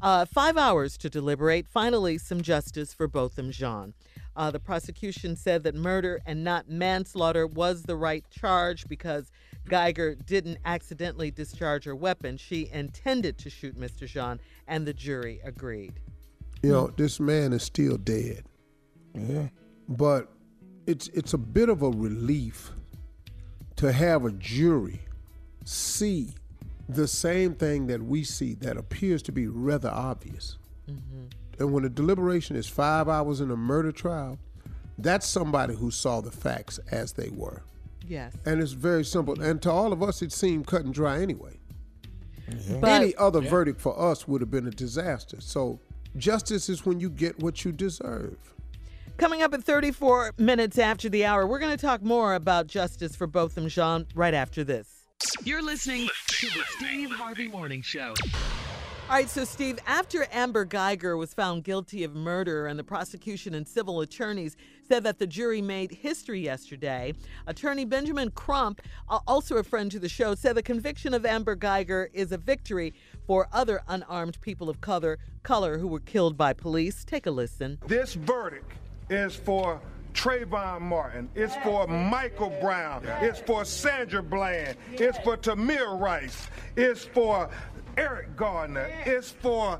uh, five hours to deliberate. Finally, some justice for Botham Jean. Uh, the prosecution said that murder and not manslaughter was the right charge because Guyger didn't accidentally discharge her weapon. She intended to shoot Mr. Jean, and the jury agreed.
You know, this man is still dead.
Yeah.
But it's it's a bit of a relief to have a jury see the same thing that we see that appears to be rather obvious. Mm-hmm. And when a deliberation is five hours in a murder trial, that's somebody who saw the facts as they were.
Yes.
And it's very simple. And to all of us, it seemed cut and dry anyway.
But-
Any other verdict for us would have been a disaster. So justice is when you get what you deserve.
Coming up at 34 minutes after the hour, we're going to talk more about justice for Botham Jean right after this.
You're listening to the Steve Harvey Morning Show.
All right, so Steve, after Amber Guyger was found guilty of murder and the prosecution and civil attorneys said that the jury made history yesterday, attorney Benjamin Crump, uh, also a friend to the show, said the conviction of Amber Guyger is a victory for other unarmed people of color, color who were killed by police. Take a listen.
This verdict is for Trayvon Martin. It's for Michael Brown. It's for Sandra Bland. It's for Tamir Rice. It's for Eric Garner. It's for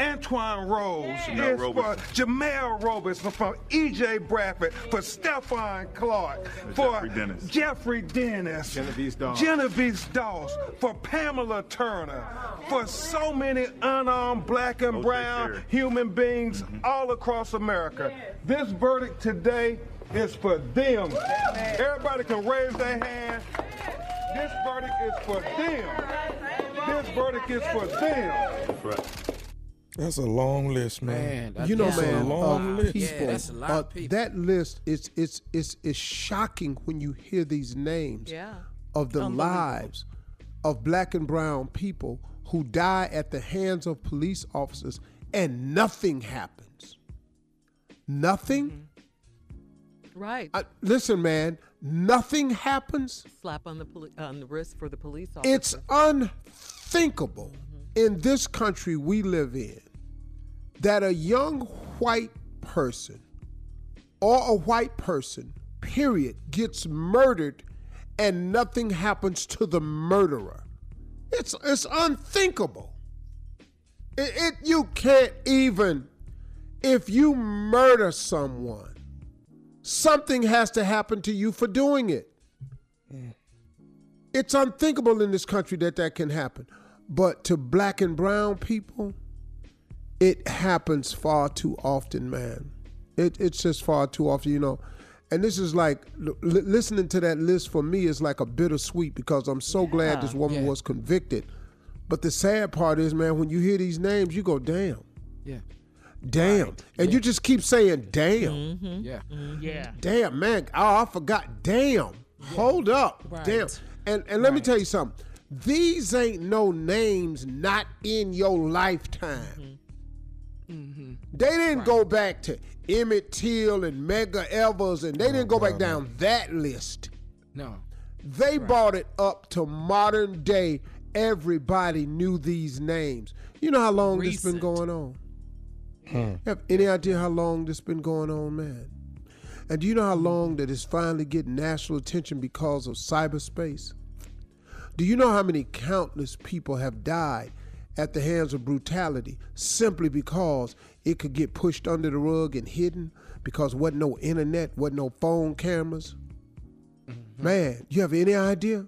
Antwon Rose.
Jemel
it's
Roberson.
for Jemel Roberson. For E.J. Bradford. For Stephon Clark. For
Jeffrey Dennis.
Jeffrey Dennis.
Genevieve Dawes.
Genevieve Dawes. For Pamela Turner. For so many unarmed black and brown human beings mm-hmm. all across America. This verdict today is for them. Everybody can raise their hand. This verdict is for them. This verdict is for them.
That's a long list, man.
you know,
That's a
man,
long
uh,
list.
people, uh, that list is it's it's it's shocking when you hear these names
Yeah.
of the lives of black and brown people who die at the hands of police officers and nothing happens. Nothing.
Right.
I- listen, man, nothing happens.
Slap on the poli- on the wrist for the police officer.
It's unthinkable in this country we live in that a young white person or a white person, period, gets murdered and nothing happens to the murderer. It's it's unthinkable. It, it you can't even if you murder someone, something has to happen to you for doing it. It's unthinkable in this country that that can happen. But to black and brown people, it happens far too often, man. It, it's just far too often, you know. And this is like l- listening to that list for me is like a bittersweet because I'm so glad this woman was convicted. But the sad part is, man, when you hear these names, you go, damn,
Yeah.
damn. And you just keep saying, damn.
Mm-hmm.
Yeah.
Yeah.
Damn, man. Oh, I forgot. Damn. Hold up.
Right.
Damn. And and let me tell you something. These ain't no names not in your lifetime. Mm-hmm. Mm-hmm. They didn't go back to Emmett Till and Medgar Evers, and they didn't go back down that list.
No.
They brought it up to modern day. Everybody knew these names. You know how long this been going on? Have any idea how long this been going on, man? And do you know how long that it's finally getting national attention because of cyberspace? Do you know how many countless people have died at the hands of brutality simply because it could get pushed under the rug and hidden because wasn't no internet, wasn't no phone cameras? Mm-hmm. Man, you have any idea?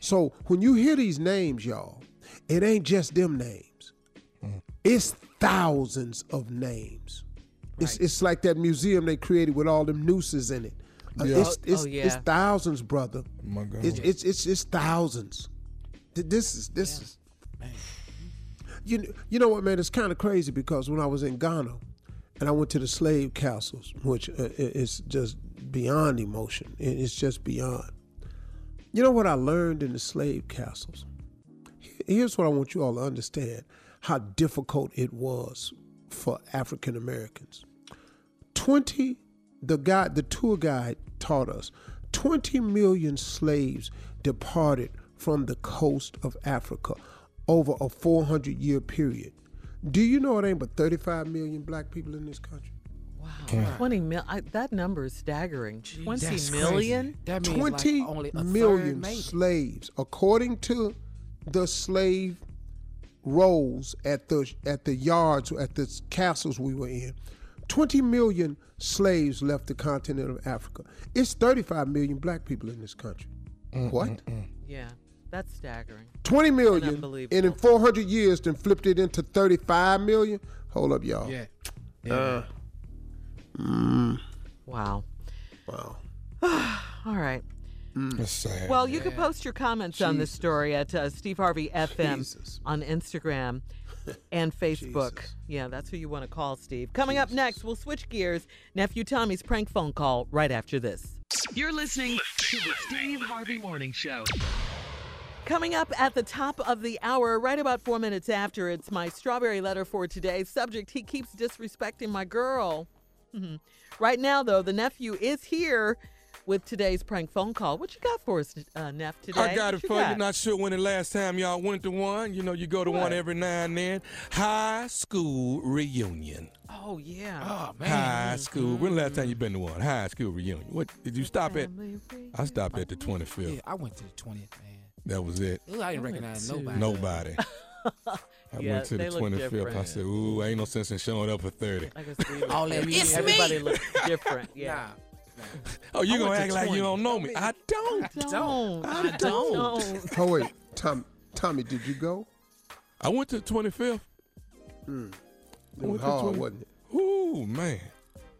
So when you hear these names, y'all, it ain't just them names. Mm. It's thousands of names. It's it's like that museum they created with all them nooses in it. Uh,
Yeah.
It's,
Oh-
it's,
oh, yeah.
it's thousands, brother.
my God.
It's, it's it's it's thousands. This is this is. You kn- you know what, man? It's kind of crazy because when I was in Ghana, and I went to the slave castles, which uh, is just beyond emotion. It's just beyond. You know what I learned in the slave castles? Here's what I want you all to understand: how difficult it was for African Americans. Twenty, the guy, the tour guide taught us, twenty million slaves departed from the coast of Africa over a 400 year period. Do you know it ain't but 35 million black people in this country?
Wow. 20 mil. I, that number is staggering. 20
That's
million?
That means
Twenty
like only a
million
third made
slaves, according to the slave rolls at the at the yards at the castles we were in. Twenty million slaves left the continent of Africa. It's thirty-five million black people in this country. What?
Yeah. That's staggering.
20 million and in 400 years then flipped it into 35 million hold up y'all
Yeah.
Uh, mm,
Wow.
wow
All right.
That's sad.
Well, you can post your comments on this story at uh, Steve Harvey FM
Jesus.
on Instagram and Facebook. Yeah, that's who you want to call, Steve. Coming up next, we'll switch gears. Nephew Tommy's prank phone call right after this.
You're listening to the Steve Harvey Morning Show.
Coming up at the top of the hour, right about four minutes after, it's my strawberry letter for today. Subject He keeps disrespecting my girl. Mhm. Right now, though, the nephew is here with today's prank phone call. What you got for us, uh, Neff, today?
I got
What
it
you
for you.
got?
Not sure when the last time y'all went to one. You know, you go to one every now and then. High school reunion.
Oh yeah.
Oh man.
High school. When the last time you been to one? High school reunion. What did you stop at? I stopped at the 25th.
Yeah, I went to the 20th, man.
That was it.
Ooh, I didn't recognize nobody.
Nobody. I
Yeah,
went to the
they look
25th. I said, "Ooh, ain't no sense in showing up for 30."
I can see
All that
every- everybody looks different. Yeah.
Oh, you
I
gonna
went to
act like you don't know me? I don't.
I Don't.
I don't.
Oh wait, Tom, Tommy, did you go?
I went to the 25th.
Hmm. It was hard,
20
wasn't it?
Ooh, man,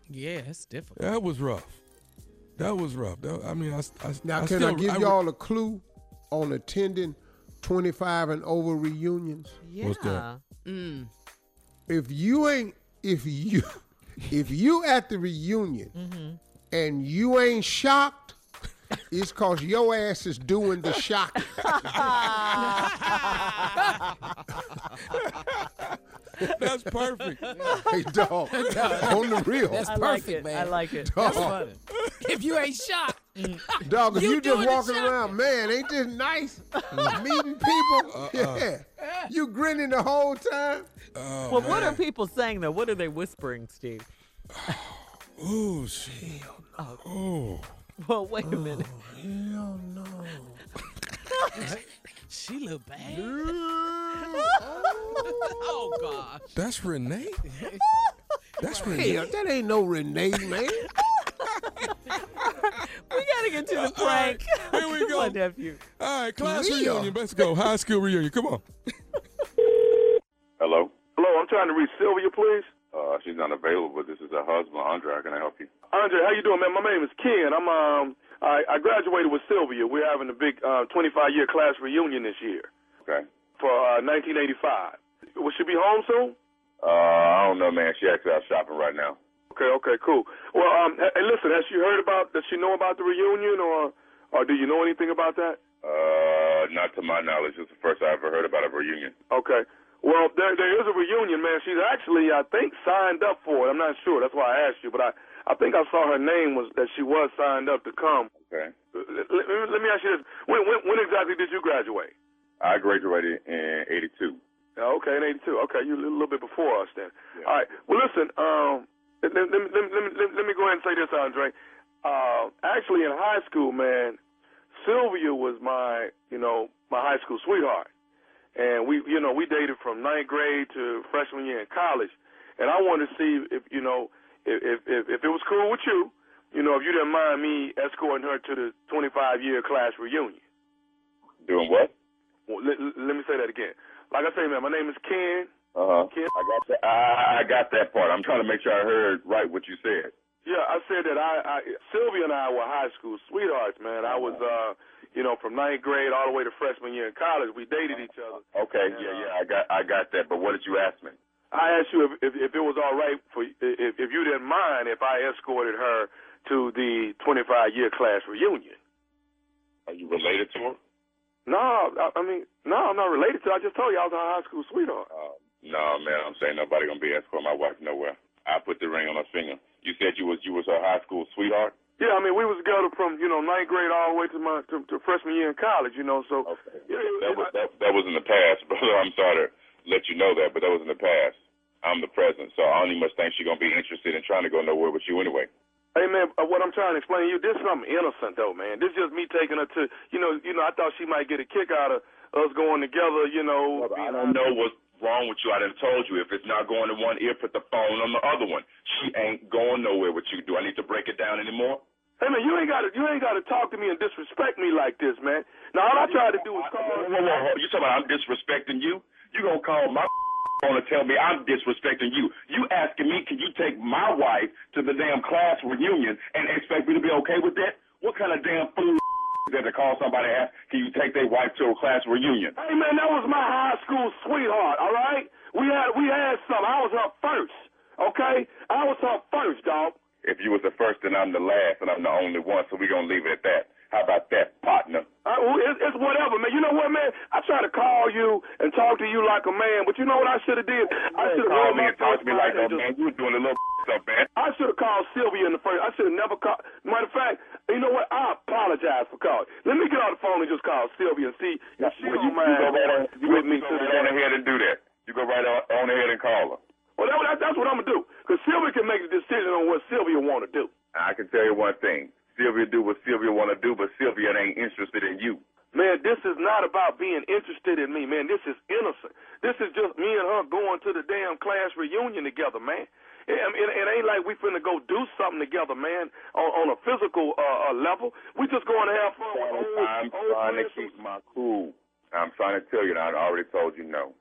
Yeah, it's difficult.
that was rough. That was rough. That- I mean, I, I
Now,
I
can
still,
I give
I-
y'all a clue on attending 25 and over reunions?
Yeah.
What's that?
Mm.
If you ain't, if you, if you at the reunion
Mm-hmm.
And you ain't shocked, it's cause your ass is doing the shocking.
That's perfect.
hey, dog, on the real.
That's
I like
perfect,
it.
man.
I like it.
Dog.
That's funny. if you ain't shocked,
Dog, if
You
you, just walking around, man, ain't this nice? Meeting people. Uh-uh. Yeah. You grinning the whole time.
Oh,
Well, what are people saying though? What are they whispering, Steve?
Ooh, shit. Oh.
Well, wait a oh, minute.
Hell no.
She look bad. oh gosh.
That's Renee. That's Renee.
Hell, that ain't no Renee, man.
We gotta get to the prank.
Here we go.
My nephew.
All right, class
Real.
reunion. Let's go. High school reunion. Come on.
Hello? Hello, I'm trying to reach Sylvia, please. Uh, she's not available. This is her husband, Andre. How can I help you? Andre, how you doing, man? My name is Ken. I'm um, I, I graduated with Sylvia. We're having a big uh, 25 year class reunion this year. Okay. For uh, 1985. Will she be home soon? Uh, I don't know, man. She actually out shopping right now. Okay, okay, cool. Well, um, hey, listen, has she heard about? Does she know about the reunion, or, or do you know anything about that? Uh, not to my knowledge. It's the first I ever heard about a reunion. Okay. Well, there there is a reunion, man. She's actually, I think, signed up for it. I'm not sure. That's why I asked you, but I I think I saw her name was that she was signed up to come. Okay. Let, let, let me ask you this: when, when when exactly did you graduate? I graduated in '82. Okay, in '82. Okay, you a little bit before us then. All right. Well, listen. Um, let, let, let, let, let, let, let me go ahead and say this, Andre. Uh, actually, in high school, man, Sylvia was my, you know, my high school sweetheart, and we, you know, we dated from ninth grade to freshman year in college. And I wanted to see if, you know, if if if it was cool with you, you know, if you didn't mind me escorting her to the 25 year class reunion. Doing what? Well, let, let me say that again. Like I say, man, my name is Ken. Uh huh. Ken. I got that. I, I got that part. I'm trying to make sure I heard right what you said. Yeah, I said that I, I Sylvia and I were high school sweethearts, man. I was, uh, you know, from ninth grade all the way to freshman year in college. We dated each other. Okay, yeah, yeah, I got, I got that. But what did you ask me? I asked you if, if, if it was all right for if, if you didn't mind if I escorted her to the 25 year class reunion. Are you related to her? No, I, I mean, no, I'm not related to her. I just told you I was her high school sweetheart. no, man, I'm saying nobody gonna be escorting my wife nowhere. I put the ring on her finger. You said you was you was her high school sweetheart. Yeah, I mean we was together from you know ninth grade all the way to my to, to freshman year in college. You know, so okay. yeah, that was that, that was in the past, brother. I'm sorry to let you know that, but that was in the past. I'm the present, so I don't even much think she's gonna be interested in trying to go nowhere with you anyway. Hey man, uh, what I'm trying to explain to you, this is something innocent though, man. This is just me taking her to, you know, you know, I thought she might get a kick out of us going together, you know. I don't know what's wrong with you. I done told you if it's not going to one ear, put the phone on the other one. She ain't going nowhere with you. Do I need to break it down anymore? Hey man, you ain't got to you ain't got to talk to me and disrespect me like this, man. Now all I try to do is call. Whoa, whoa, whoa. You talking about I'm disrespecting you? You gonna call my phone and tell me I'm disrespecting you? You asking me, can you take my wife to the damn class reunion and expect me to be okay with that? What kind of damn fool is that to call somebody and ask, can you take their wife to a class reunion? Hey man, that was my high school sweetheart. All right, we had we had some. I was her first. Okay, I was her first, dog. If you was the first, then I'm the last, and I'm the only one. So we gonna leave it at that. How about that, whatever, man. You know what, man? I try to call you and talk to you like a man, but you know what I should have did? I should have called me and talked to me like a man. You was doing a little stuff, man. I should have called Sylvia in the first. I should have never called. Matter of fact, you know what? I apologize for calling. Let me get on the phone and just call Sylvia and see if she
Well,
don't
you,
mind
you go right on,
with me
you go right on ahead and do that. You go right on, on ahead and call her.
Well, that, that, that's what I'm gonna do. Cause Sylvia can make the decision on what Sylvia want to do.
I can tell you one thing. Sylvia do what Sylvia want to do, but Sylvia ain't interested in you.
Man, this is not about being interested in me, man. This is innocent. This is just me and her going to the damn class reunion together, man. It, I mean, it ain't like we finna go do something together, man, on, on a physical uh, uh, level. We just going to have fun with old,
I'm
old
trying to keep my cool. I'm trying to tell you. I already told you no.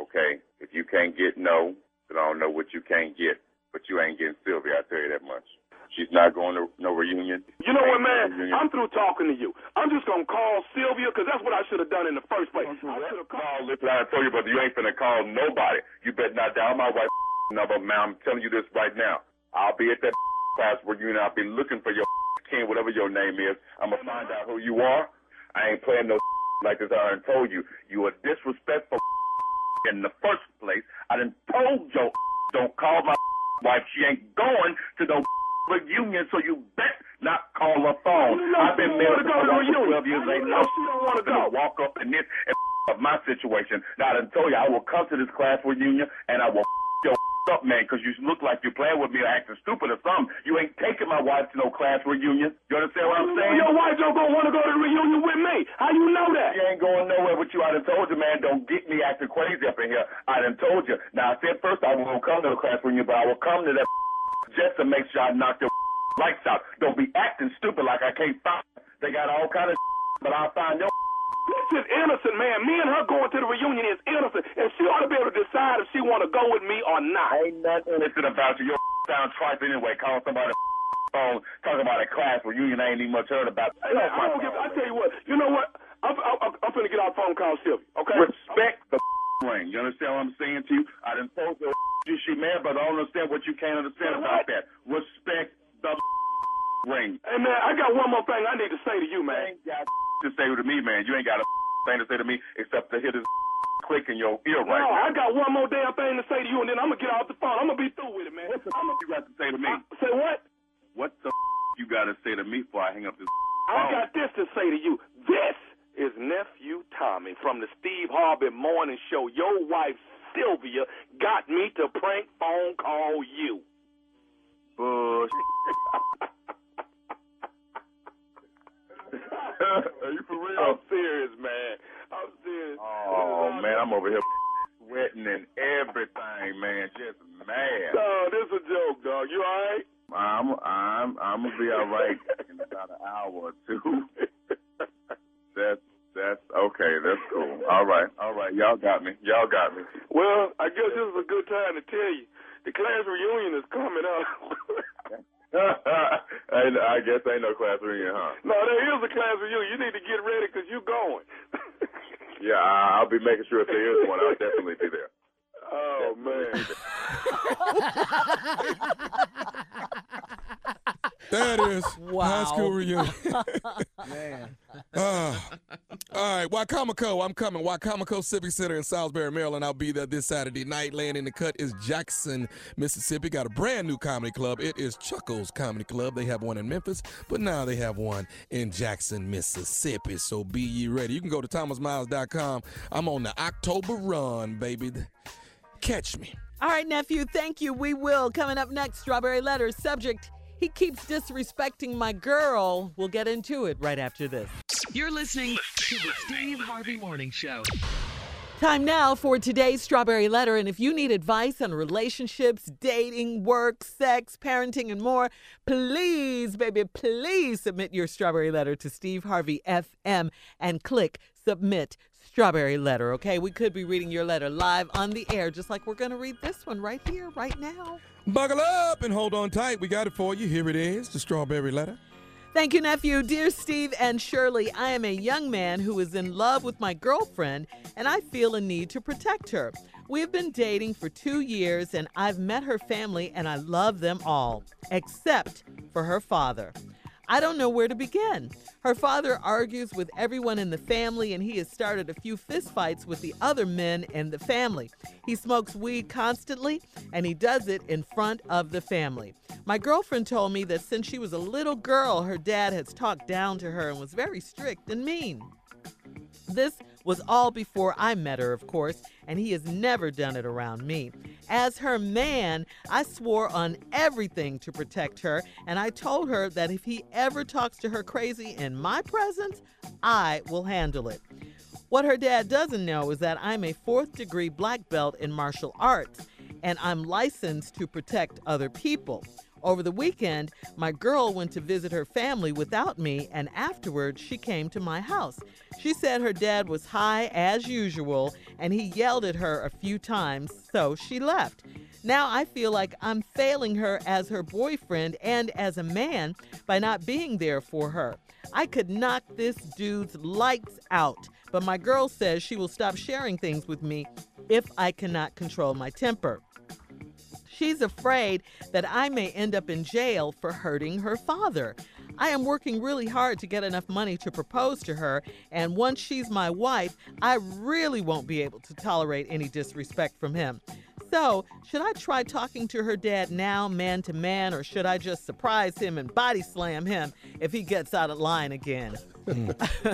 Okay? If you can't get no, then I don't know what you can't get. But you ain't getting Sylvia, I tell you that much. She's not going to no reunion.
You know what,
Ain't no
man?
reunion.
I'm through talking to you. I'm just gonna call Sylvia because that's what I should have done in the first place. I should have
call. Listen, I told you, but you ain't finna call nobody. You better not dial my wife number, man. I'm telling you this right now. I'll be at that class reunion. I'll be looking for your king, whatever your name is. I'm gonna find out who you are. I ain't playing no like this. I done told you. You are disrespectful in the first place. I done told your don't call my wife. She ain't going to no reunion, so you bet not call her phone.
Know
I've been married
to
for 12 years.
You
Ain't
know
no
she don't wanna go.
walk up in this and up my situation. Now, I done told you I will come to this class reunion and I will your up, man, because you look like you're playing with me or acting stupid or something. You ain't taking my wife to no class reunion. You understand what I'm saying?
Your wife don't gonna want to go to the reunion with me. How you know that?
She ain't going nowhere with you. I done told you, man, don't get me acting crazy up in here. I done told you. Now, I said first I won't come to the class reunion, but I will come to that just to make sure I knock your lights out. Don't be acting stupid like I can't find. They got all kind of but I'll find your
This is innocent, man. Me and her going to the reunion is innocent, and she ought to be able to decide if she want to go with me or not.
Ain't nothing innocent about you. Your sound trifling anyway. Calling somebody phone, talking about a class reunion I ain't even much heard about.
Hey, I don't give. I tell you what. You know what? I'm I'm, I'm finna get off phone call Sylvia. Okay.
Respect the ring. You understand what I'm saying to you? I told her you she mad, but I don't understand what you can't understand about that. Respect the ring.
Hey man, I got one more thing I need to say to you, man.
You ain't got to say to me, man. You ain't got a thing to say to me except to hear this click in your ear right
no,
now.
I got one more damn thing to say to you, and then I'm gonna get off the phone. I'm gonna be through with it, man.
What the
I'm
you got to say to me?
say what?
What the you got to say to me before I hang up this
I
phone?
got this to say to you. This is nephew Tommy from the Steve Harvey Morning Show. Your wife Sylvia got me to prank phone call you.
Bush. Are you for real?
I'm serious, man. I'm serious.
Oh man, I'm over here sweating and everything, man. Just mad.
No, this is a joke, dog. You all right?
I'm I'm I'm gonna be all right in about an hour or two. That's that's okay. That's cool. All right, all right. Y'all got me. Y'all got me.
Well, I guess this is a good time to tell you. The class reunion is coming up.
I, I guess ain't no class reunion, huh?
no, there is a class reunion. You need to get ready because you going.
Yeah, I'll be making sure if there is one, I'll definitely be there.
Oh, man.
That is
Wow.
high school reunion.
Man.
Ah. all right, Wicomico, I'm coming. Wicomico Civic Center in Salisbury, Maryland. I'll be there this Saturday night. Laying in the cut is Jackson, Mississippi. Got a brand new comedy club. It is Chuckles Comedy Club. They have one in Memphis, but now they have one in Jackson, Mississippi. So be ye ready. You can go to thomasmiles.com. I'm on the October run, baby. Catch me.
All right, nephew, thank you. We will. Coming up next, Strawberry Letters. Subject He keeps disrespecting my girl. We'll get into it right after this.
You're listening to the Steve Harvey Morning Show.
Time now for today's Strawberry Letter. And if you need advice on relationships, dating, work, sex, parenting, and more, please, baby, please submit your Strawberry Letter to Steve Harvey FM and click Submit Strawberry Letter, okay? We could be reading your letter live on the air, just like we're going to read this one right here, right now.
Buckle up and hold on tight. We got it for you. Here it is the strawberry letter.
Thank you, nephew. Dear Steve and Shirley, I am a young man who is in love with my girlfriend, and I feel a need to protect her. We have been dating for two years, and I've met her family, and I love them all, except for her father. I don't know where to begin. Her father argues with everyone in the family, and he has started a few fistfights with the other men in the family. He smokes weed constantly, and he does it in front of the family. My girlfriend told me that since she was a little girl, her dad has talked down to her and was very strict and mean. This was all before I met her, of course, and he has never done it around me. As her man, I swore on everything to protect her, and I told her that if he ever talks to her crazy in my presence, I will handle it. What her dad doesn't know is that I'm a fourth degree black belt in martial arts, and I'm licensed to protect other people. Over the weekend, my girl went to visit her family without me, and afterwards, she came to my house. She said her dad was high as usual, and he yelled at her a few times, so she left. Now I feel like I'm failing her as her boyfriend and as a man by not being there for her. I could knock this dude's lights out, but my girl says she will stop sharing things with me if I cannot control my temper. She's afraid that I may end up in jail for hurting her father. I am working really hard to get enough money to propose to her, and once she's my wife, I really won't be able to tolerate any disrespect from him. So, should I try talking to her dad now, man to man, or should I just surprise him and body slam him if he gets out of line again? Hmm.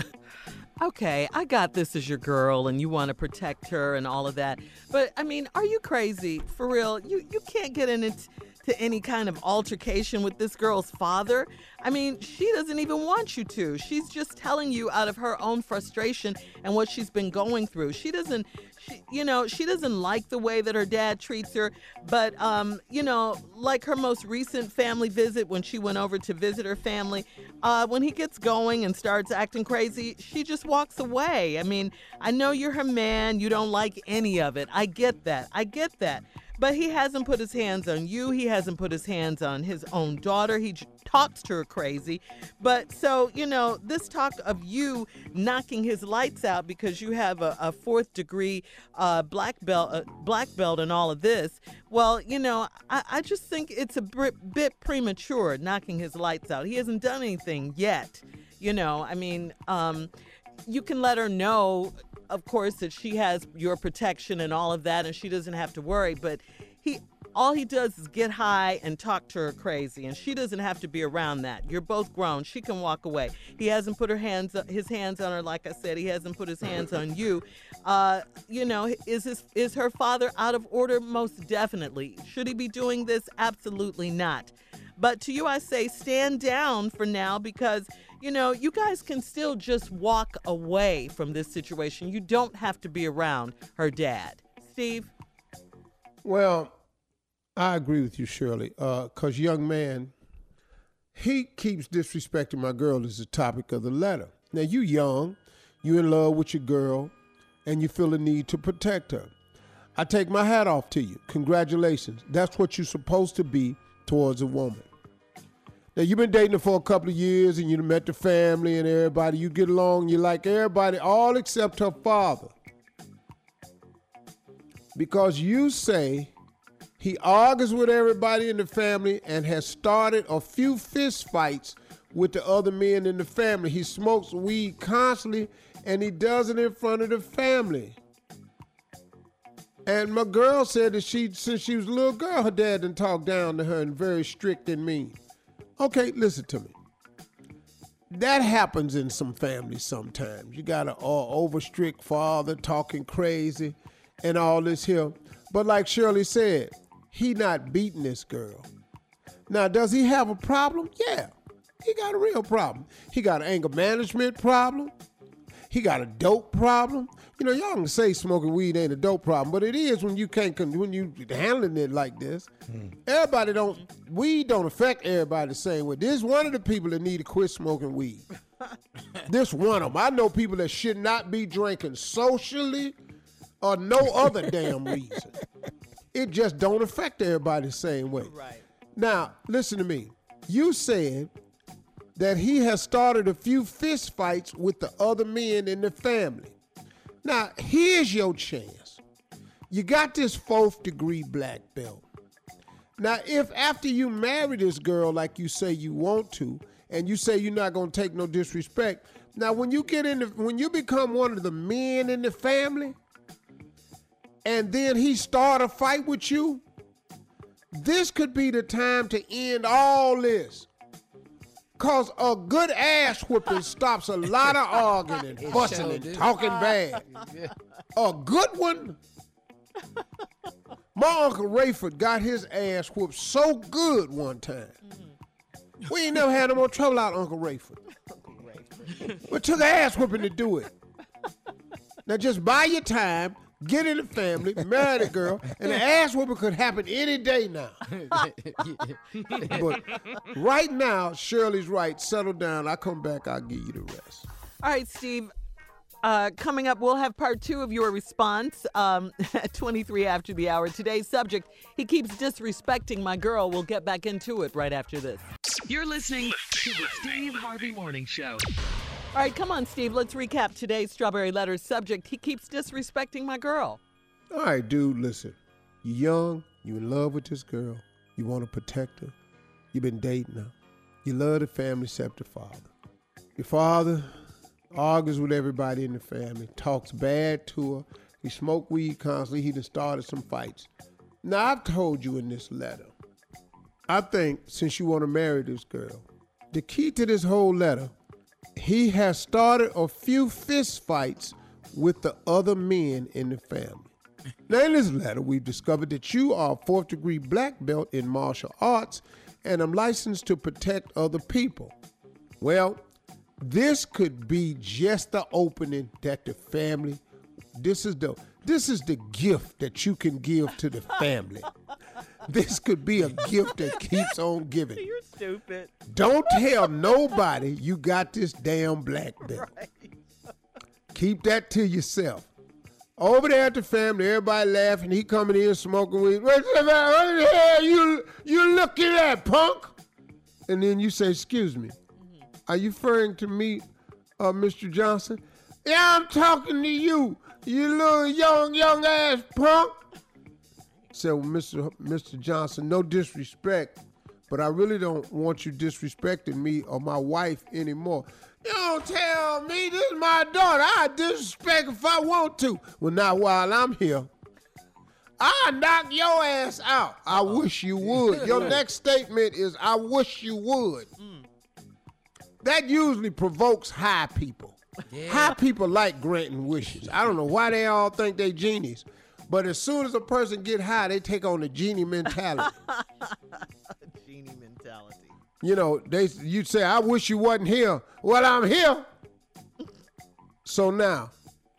okay, I got this as your girl and you want to protect her and all of that. But I mean, are you crazy? For real? You you can't get into to any kind of altercation with this girl's father. I mean, she doesn't even want you to. She's just telling you out of her own frustration and what she's been going through. She doesn't she, you know, she doesn't like the way that her dad treats her, but um, you know, like her most recent family visit when she went over to visit her family, uh, when he gets going and starts acting crazy, she just walks away. I mean, I know you're her man, you don't like any of it. I get that. I get that. But he hasn't put his hands on you. He hasn't put his hands on his own daughter. He talks to her crazy. But so, you know, this talk of you knocking his lights out because you have a, a fourth degree uh, black belt, uh, black belt, and all of this. Well, you know, I, I just think it's a bit, bit premature knocking his lights out. He hasn't done anything yet. You know, I mean, um, you can let her know of course that she has your protection and all of that and she doesn't have to worry but he all he does is get high and talk to her crazy and she doesn't have to be around that. You're both grown. She can walk away. He hasn't put her hands his hands on her like i said he hasn't put his hands on you. Uh, you know is his is her father out of order? Most definitely. Should he be doing this? Absolutely not. But to you i say stand down for now because you know, you guys can still just walk away from this situation. You don't have to be around her dad. Steve?
Well, I agree with you, Shirley. Uh, because, young man, he keeps disrespecting my girl is the topic of the letter. Now, you young, you in love with your girl, and you feel the need to protect her. I take my hat off to you. Congratulations. That's what you're supposed to be towards a woman. Now you've been dating her for a couple of years and you met the family and everybody. You get along, you like everybody, all except her father. Because you say he argues with everybody in the family and has started a few fist fights with the other men in the family. He smokes weed constantly and he does it in front of the family. And my girl said that she, since she was a little girl, her dad didn't talk down to her and very strict and mean. Okay, listen to me. That happens in some families sometimes. You got an uh, over strict father talking crazy and all this here. But like Shirley said, he not beating this girl. Now, does he have a problem? Yeah, he got a real problem. He got an anger management problem. He got a dope problem. You know, y'all can say smoking weed ain't a dope problem, but it is when you can't when you handling it like this.
Hmm.
Everybody don't weed don't affect everybody the same way. This one of the people that need to quit smoking weed. this one of them. I know people that should not be drinking socially or no other damn reason. It just don't affect everybody the same way.
Right.
Now, listen to me. You said that he has started a few fist fights with the other men in the family. Now, here's your chance. You got this fourth degree black belt. Now, if after you marry this girl like you say you want to, and you say you're not gonna take no disrespect. Now, when you get in, the, when you become one of the men in the family, and then he start a fight with you, this could be the time to end all this. Cause a good ass whooping stops a lot of arguing and fussing and talking bad. A good one. My uncle Rayford got his ass whooped so good one time. We ain't never had no more trouble out of Uncle Rayford. We took an ass whooping to do it. Now just buy your time, get in the family, marry the girl, and the ass whooping could happen any day now. but right now, Shirley's right. Settle down. I come back, I'll give you the rest.
All right, Steve. Uh, coming up, we'll have part two of your response um, at 23 after the hour. Today's subject he keeps disrespecting my girl. We'll get back into it right after this.
You're listening to the Steve Harvey Morning Show.
All right, come on, Steve. Let's recap today's Strawberry Letters subject. He keeps disrespecting my girl.
All right, dude, listen. You're young, you're in love with this girl, you want to protect her. You've been dating her. You love the family except the father. Your father argues with everybody in the family, talks bad to her. He smoked weed constantly. He done started some fights. Now, I've told you in this letter, I think since you want to marry this girl, the key to this whole letter, he has started a few fist fights with the other men in the family. Now, in this letter, we've discovered that you are a fourth degree black belt in martial arts and I'm licensed to protect other people. Well, this could be just the opening that the family this is the this is the gift that you can give to the family. This could be a gift that keeps on giving.
You're stupid.
Don't tell nobody you got this damn black belt. Keep that to yourself. Over there at the family, everybody laughing. He coming in smoking weed. What the, what the hell you you looking at, punk? And then you say, "Excuse me, are you referring to me, uh, Mr. Johnson?" Yeah, I'm talking to you, you little young young ass punk. Said, well, Mr. Mr. Johnson, no disrespect, but I really don't want you disrespecting me or my wife anymore. You don't tell me this is my daughter. I disrespect if I want to. Well, not while I'm here. I knock your ass out. I wish you would. Your next statement is, I wish you would. Mm. That usually provokes high people. High people like granting wishes. I don't know why they all think they genies, but as soon as a person get high, they take on the genie mentality.
Genie mentality.
you know, they you say, I wish you wasn't here. Well, I'm here. So now,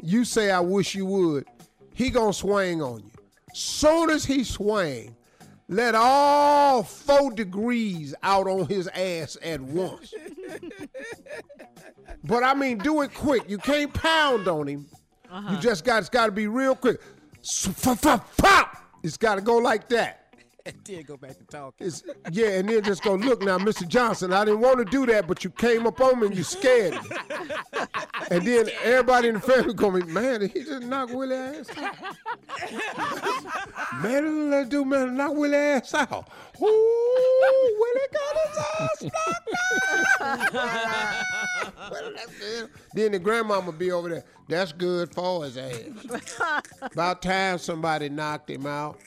you say I wish you would. He gonna swing on you. Soon as he swing, let all four degrees out on his ass at once. but I mean, do it quick. You can't pound on him. Uh-huh. You just got it's got to be real quick. Pop! It's got to go like that.
And then go back to talking.
It's, yeah, and then just go, look now, Mr. Johnson, I didn't want to do that, but you came up on me and you scared me. And then everybody in the family going, man, did he just knock Willie ass out? man, that do, man, knock Willie ass out. Ooh, Willie got his ass knocked out. then the grandmama be over there, that's good for his ass. About time somebody knocked him out.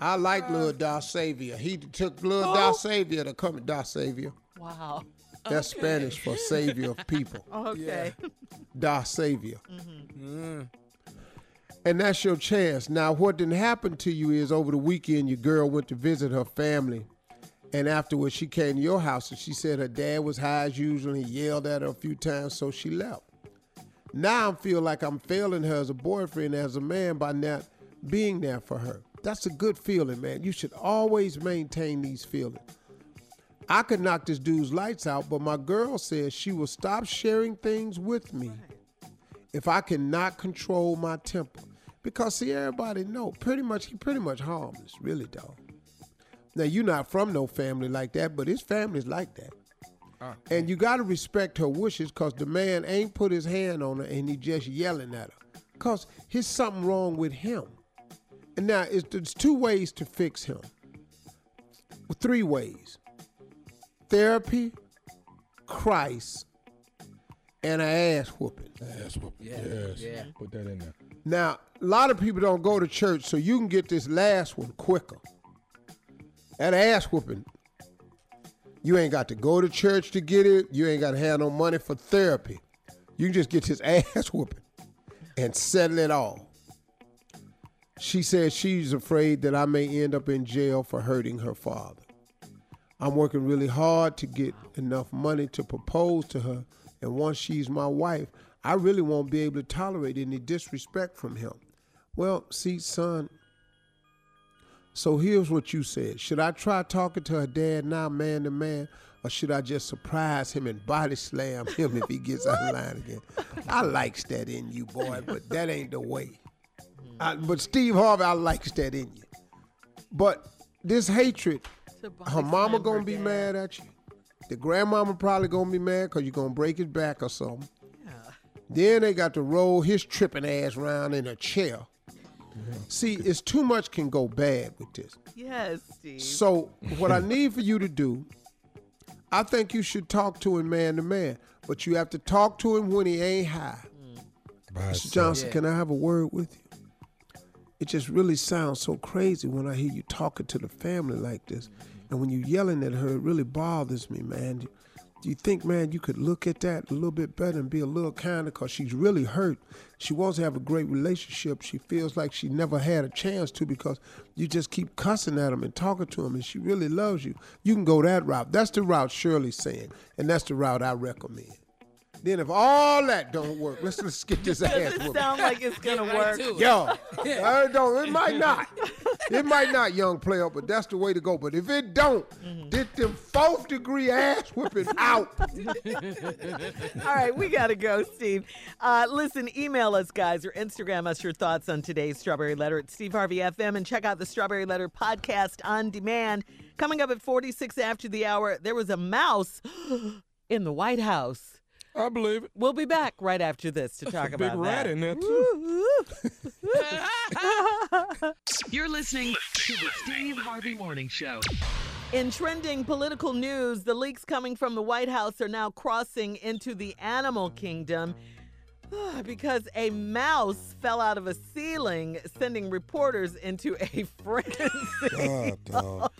I like Lil Dar Savior. He took Lil
Oh.
Dar Savior to come Dar Savior.
Wow.
That's Spanish for savior of people.
Okay.
Da Savior.
Mm-hmm.
And that's your chance. Now, what didn't happen to you is over the weekend, your girl went to visit her family. And afterwards, she came to your house and she said her dad was high as usual and he yelled at her a few times, so she left. Now I feel like I'm failing her as a boyfriend, as a man, by not being there for her. That's a good feeling, man. You should always maintain these feelings. I could knock this dude's lights out, but my girl says she will stop sharing things with me if I cannot control my temper. Because see, everybody know pretty much he pretty much harmless, really dog. Now you're not from no family like that, but his family's like that. Uh-huh. And you gotta respect her wishes because the man ain't put his hand on her and he just yelling at her. Cause here's something wrong with him. And now it's, there's two ways to fix him. Three ways. Therapy Christ and an ass whooping.
Ass whooping. Yes.
yeah.
Put that in there.
Now, a lot of people don't go to church, so you can get this last one quicker. That ass whooping, you ain't got to go to church to get it. You ain't got to have no money for therapy. You can just get this ass whooping and settle it all. She said she's afraid that I may end up in jail for hurting her father. I'm working really hard to get enough money to propose to her, and once she's my wife, I really won't be able to tolerate any disrespect from him. Well, see, son, so here's what you said. Should I try talking to her dad now, man to man, or should I just surprise him and body slam him if he gets out of line again? I likes that in you, boy, but that ain't the way. I, but Steve Harvey, I likes that in you. But this hatred, her mama gonna be mad at you. The grandmama probably gonna be mad because you're gonna break his back or something. Then they got to roll his tripping ass around in a chair. See, it's too much can go bad with this.
Yes, Steve.
So what I need for you to do, I think you should talk to him man to man, but you have to talk to him when he ain't high. Mr. Johnson, can I have a word with you? It just really sounds so crazy when I hear you talking to the family like this. And when you're yelling at her, it really bothers me, man. Do- you think, man, you could look at that a little bit better and be a little kinder? Because she's really hurt. She wants to have a great relationship. She feels like she never had a chance to because you just keep cussing at him and talking to him, and she really loves you. You can go that route. That's the route Shirley's saying, and that's the route I recommend. Then if all that don't work, let's let's get this ass
Does it
whooping.
sound like it's gonna work?
Yo, I don't. It might not. It might not, young player, but that's the way to go. But if it don't,
Mm-hmm.
get them fourth degree ass whipping out.
All right, we got to go, Steve. Uh, listen, email us, guys, or Instagram us your thoughts on today's Strawberry Letter at Steve Harvey FM and check out the Strawberry Letter podcast on demand. Coming up at 46 after the hour, there was a mouse in the White House.
I believe it.
We'll be back right after this to talk about
Big
about
rat in there, too.
You're listening to the Steve Harvey Morning Show.
In trending political news, the leaks coming from the White House are now crossing into the animal kingdom because a mouse fell out of a ceiling, sending reporters into a frenzy.
God, oh, dog.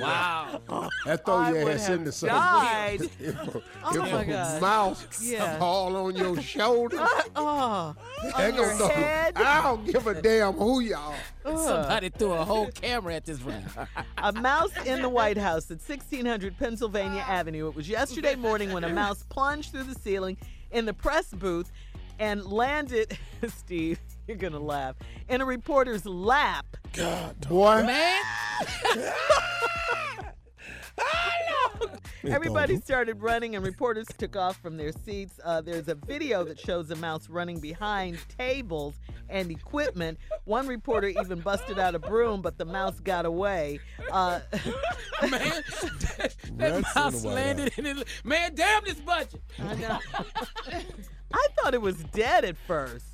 Wow.
That throw
I
your ass
have
into something.
died.
If, a-
Oh
if
my
a
God.
mouse
Yeah.
fall on your shoulder,
uh,
oh,
on your
gonna throw-
head.
I don't give a damn who y'all.
Somebody threw a whole camera at this round.
A mouse in the White House at 1600 Pennsylvania Avenue. It was yesterday morning when a mouse plunged through the ceiling in the press booth and landed, Steve, you're going to laugh, in a reporter's lap.
God, boy,
Man,
Everybody started running, and reporters took off from their seats. Uh, there's a video that shows a mouse running behind tables and equipment. One reporter even busted out a broom, but the mouse got away. Uh,
man, that, that
Rats in
mouse landed in it. Man, damn this budget.
I know. I thought it was dead at first.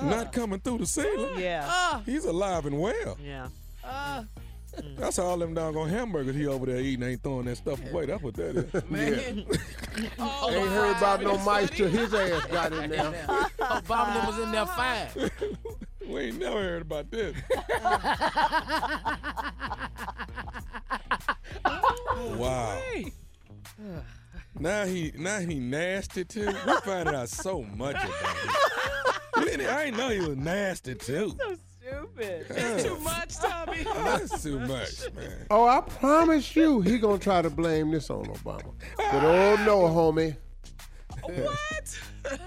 Not coming through the ceiling.
Yeah.
Ah,
He's alive and well.
Yeah.
Ah,
That's all them doggone hamburgers he over there eating ain't throwing that stuff away. That's what that is.
man. Oh,
ain't heard about no mice till his ass got in there.
Obama was in there fine.
we ain't never heard about this. wow. Now he now he nasty too. We finding out so much about him. I ain't know he was nasty too.
So stupid.
Yeah.
Too much, Tommy.
That's too much, man.
Oh, I promise you, he gonna try to blame this on Obama. But oh no, homie.
What?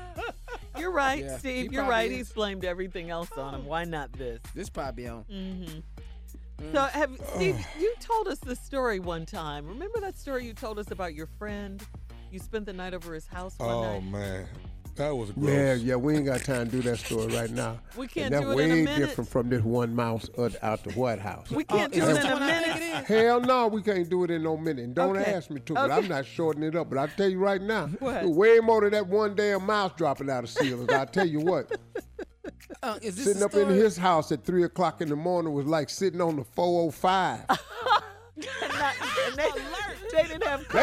You're right,
Yeah,
Steve. You're right.
is.
He's blamed everything else on him. Why not this?
This probably on. Mm-hmm. Mm.
So, have Steve? You told us the story one time. Remember that story you told us about your friend? You spent the night over his house one
Oh
night.
Oh, man, that was gross.
Yeah, yeah, we ain't got time to do that story right now.
We can't
and that's
do it
way
in a minute.
different from this one mouse uh, out the White House.
We can't
Oh,
do it in a
one I think
minute.
Hell no, we can't do it in no minute. And don't
Okay.
ask me to, but
Okay.
I'm not shortening it up. But I tell you right now,
What?
way more than that one damn mouse dropping out of ceilings. I tell you what,
Uh, is this
sitting
the
up in his house at three o'clock in the morning was like sitting on the 405.
And not- and they- They didn't have
They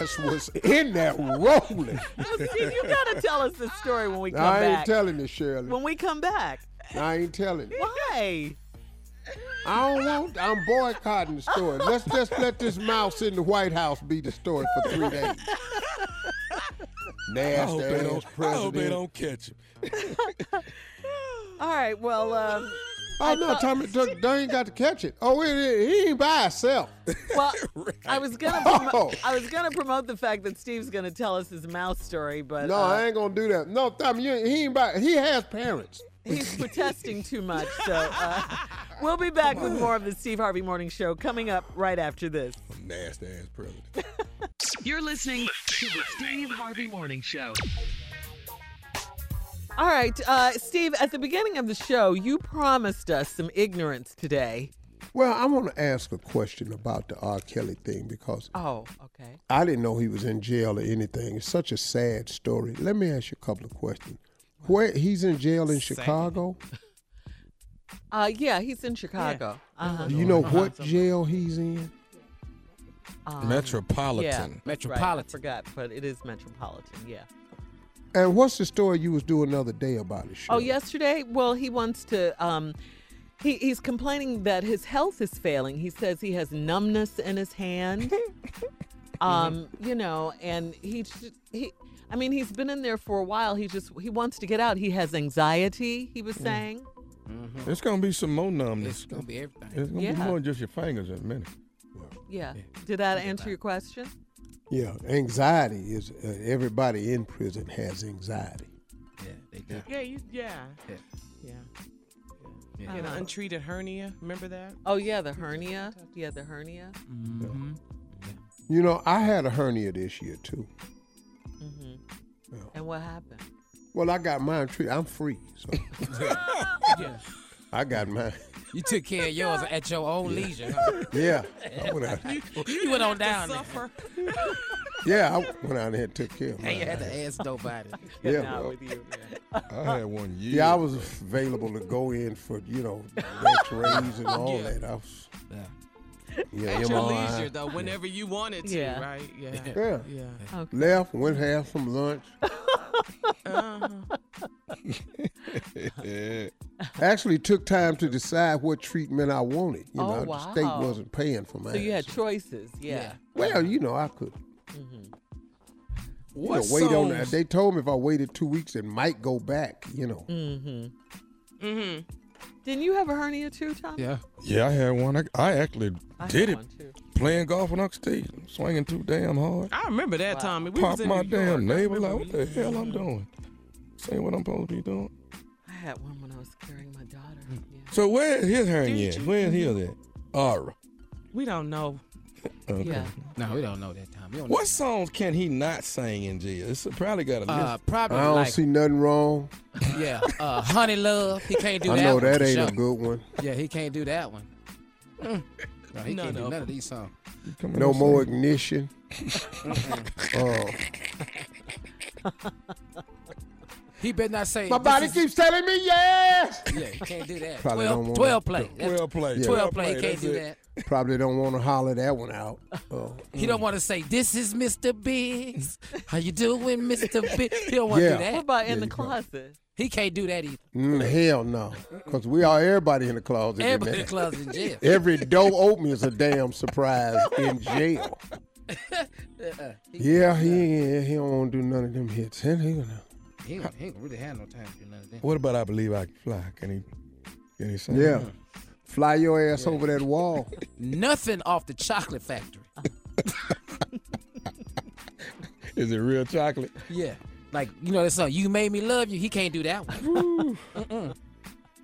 ass was in there rolling.
Well, Steve, you gotta tell us the story when we come back.
I ain't
back.
telling you, Shirley.
when we come back.
I ain't telling you.
Why?
I don't want. I'm boycotting the story. Let's just let this mouse in the White House be the story for three days.
I hope,
Nasty
they
ass
don't, I hope they don't catch him.
All right. Well, um,
Oh no, Tommy, they they ain't got to catch it. Oh, it, it, he ain't by himself.
well, I was gonna
Oh.
promote, I was gonna promote the fact that Steve's gonna tell us his mouse story, but
No,
uh,
I ain't gonna do that. No, Tommy, you, he ain't by. He has parents.
he's protesting too much. So uh, we'll be back with more of the Steve Harvey Morning Show coming up right after this.
Nasty ass president.
You're listening to the Steve Harvey Morning Show.
All right, uh, Steve. At the beginning of the show, you promised us some ignorance today.
Well, I want to ask a question about the R. Kelly thing because
Oh, okay.
I didn't know he was in jail or anything. It's such a sad story. Let me ask you a couple of questions. Where he's in jail in Chicago?
Uh, yeah, he's in Chicago. Uh-huh.
Do you know what jail he's in?
Um,
Metropolitan.
Yeah, that's right. I
Metropolitan.
forgot, but it is Metropolitan. Yeah.
And what's the story you was doing the other day about it?
Oh, yesterday? Well, he wants to. Um, he, he's complaining that his health is failing. He says he has numbness in his hand. um, you know, and he he. I mean, he's been in there for a while. He just he wants to get out. He has anxiety. He was saying.
It's gonna be some more numbness.
It's gonna be everything.
It's gonna
Yeah.
be more than just your fingers in a minute.
Yeah. Did that answer your question?
Yeah, anxiety is uh, everybody in prison has anxiety.
Yeah, they do.
Yeah, you, yeah.
Yeah.
Yeah.
Yeah.
You know, untreated hernia. Remember that?
Oh yeah, the hernia. Yeah, the hernia.
Mm-hmm.
You know, I had a hernia this year too.
hmm And what happened?
Well, I got mine treated. I'm free, so
Yeah.
I got mine.
You took care of yours at your own leisure. huh?
Yeah, I went out,
You went on down there.
Suffer.
yeah, I went out there and took care of
And you
mine.
had to ask nobody.
Yeah,
Not
well,
you.
I had one year.
yeah, I was available to go in for you know X-rays and all
Yeah.
that. I was,
Yeah.
Yeah,
At your
MRI.
leisure, though, whenever you wanted to,
Yeah.
right? Yeah.
Yeah.
Yeah.
Okay.
Left, went have some lunch.
Uh-huh.
Actually, took time to decide what treatment I wanted. You
Oh,
know, the state wasn't paying for mine.
So you had choices. Yeah.
well, you know, I could.
Mm-hmm.
You know,
What
wait on that. They told me if I waited two weeks, it might go back. You know.
Mm-hmm.
Mm-hmm.
Didn't you have a hernia too, Tom?
Yeah.
Yeah, I had one. I, I actually
I
did it playing golf with Uncle Steve, swinging too damn hard.
I remember that,
Wow.
Tommy. We was
Pop
in
my
New
damn
York. I
neighbor like, what the
we-
hell I'm doing? Saying what I'm supposed to be doing.
I had one when I was carrying my daughter. Yeah.
So where is his hernia? Where is his at? Aura.
We don't know.
Okay.
Yeah.
No, we don't know that time. We don't
What songs can he not sing in jail? It's probably got a list.
Uh, probably
I don't
like
see nothing wrong.
yeah, uh, Honey Love. He can't do
I
that.
know that ain't
sure.
a good one.
Yeah, he can't do that one. Mm. No, he
None
can't do none of these songs.
No more
sing.
ignition. Oh,
He better not say.
my body
is-
keeps telling me yes.
Yeah, he can't do that.
Probably
12,
don't
12
that.
play. That's-
12 play.
Yeah.
12 play. He can't
that's
do
it.
that.
Probably don't want to holler that one out. Oh.
He don't want to say, "This is Mr. Biggs." How you doing, Mr. Biggs? He don't want to
Yeah.
do
What
that.
about in
Yeah,
the
you probably-
closet?
He can't do that either.
Mm, hell no, because we are everybody in the closet. in
Everybody in the closet in jail.
Every door open is a damn surprise in jail.
Uh-uh.
Yeah, he he don't want to do none of them hits. He, he,
He ain't, he ain't really had no time to do none of that.
What about I Believe I Can Fly? Can he, can he sing?
yeah, fly your ass over that wall.
Nothing off the chocolate factory.
Is it real chocolate?
Yeah. Like, you know that song, You Made Me Love You? He can't do that one.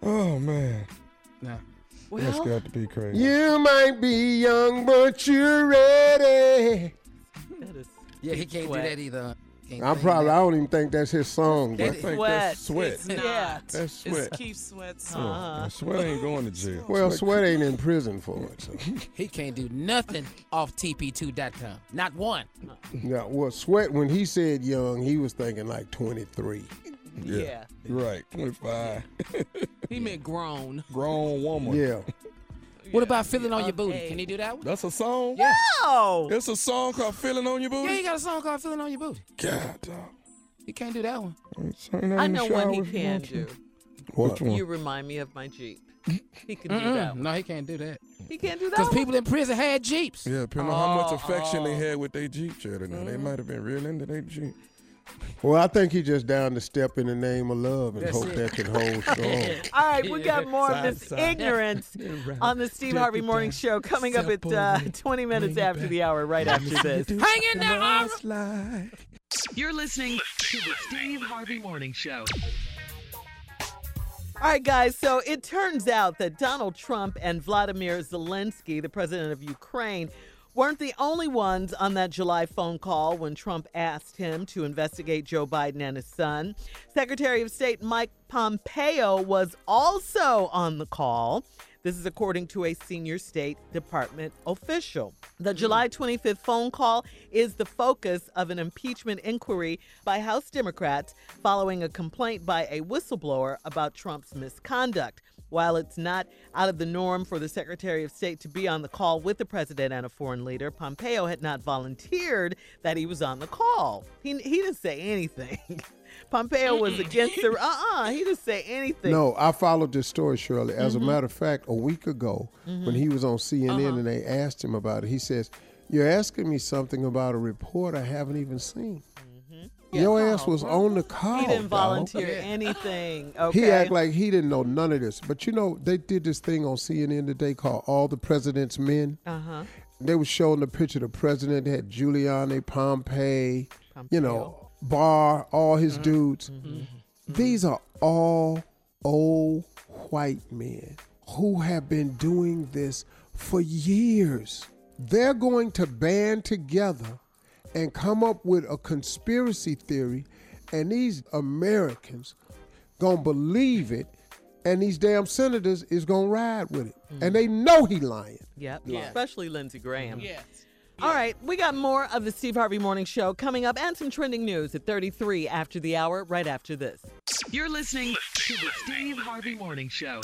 Oh, man.
No.
That's
Well,
got to be crazy.
You might be young, but you're ready.
that is
Yeah, he can't
Sweat.
do that either. Can't
I'm probably.
that.
I don't even think that's his song.
I
But
That
think
sweat.
that's sweat.
It's not.
Yeah.
That's sweat.
It's Keith Sweat's song.
Uh-huh.
Sweat ain't going to jail.
well, Sweat ain't in prison for it. So.
He can't do nothing off TP2.com. Not one.
Yeah, well, Sweat when he said young, he was thinking like 23.
yeah.
Right. 25.
He meant grown.
Grown woman.
Yeah,
What about feeling on your booty? Can he do that one?
That's a song?
Yeah.
No.
It's a song called Feeling on Your Booty?
Yeah, he got a song called Feeling on Your Booty.
God, dog.
He can't do that one.
I know one he can do.
Which one?
You remind me of my Jeep. He can do that. one.
No, he can't do that.
He can't do that.
Because
one?
people in prison had Jeeps.
Yeah, depending on how much affection they
oh.
had with their Jeep chatter. Now, they mm-hmm. might have been real into their Jeep.
Well, I think he just down to step in the name of love and
That's
hope
it.
that can hold strong.
All right, we got more of this ignorance on the Steve Harvey Morning Show coming up at uh, 20 minutes after the hour, right after this.
Hang in there, Ira.
You're listening to the Steve Harvey Morning Show.
All right, guys. So it turns out that Donald Trump and Vladimir Zelensky, the president of Ukraine, weren't the only ones on that July phone call when Trump asked him to investigate Joe Biden and his son. Secretary of State Mike Pompeo was also on the call. This is according to a senior State Department official. The hmm. July 25th phone call is the focus of an impeachment inquiry by House Democrats following a complaint by a whistleblower about Trump's misconduct. While it's not out of the norm for the Secretary of State to be on the call with the president and a foreign leader, Pompeo had not volunteered that he was on the call. He, he didn't say anything. Pompeo was against the. Uh uh he didn't say anything.
No, I followed this story, Shirley. As
Mhm.
a matter of fact, a week ago, when he was on CNN
Uh-huh.
and they asked him about it, he says, You're asking me something about a report I haven't even seen. Your ass was on the call.
He didn't
dawg.
volunteer anything. Okay.
He act like he didn't know none of this. But you know, they did this thing on CNN today called All the President's Men.
Uh huh.
They were showing the picture of the president They had Giuliani, Pompey, you know, Barr, all his mm-hmm. dudes. Mm-hmm. Mm-hmm. These are all old white men who have been doing this for years. They're going to band together and come up with a conspiracy theory, and these Americans gonna believe it, and these damn senators is gonna ride with it, and they know he lying.
Yep.
Yeah.
Especially Lindsey Graham.
Yes.
All right, we got more of the Steve Harvey Morning Show coming up and some trending news at 33 after the hour, right after this.
You're listening to the Steve Harvey Morning Show.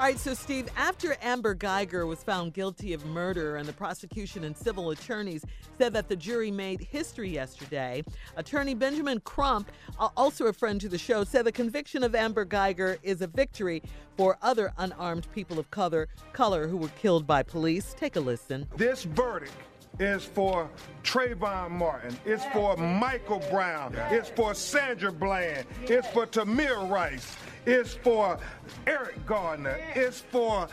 All right, so Steve, after Amber Guyger was found guilty of murder and the prosecution and civil attorneys said that the jury made history yesterday, attorney Benjamin Crump, uh, also a friend to the show, said the conviction of Amber Guyger is a victory for other unarmed people of color, color who were killed by police. Take a listen.
This verdict is for Trayvon Martin. It's for Michael Brown. It's for Sandra Bland. It's for Tamir Rice. It's for Eric Garner. It's for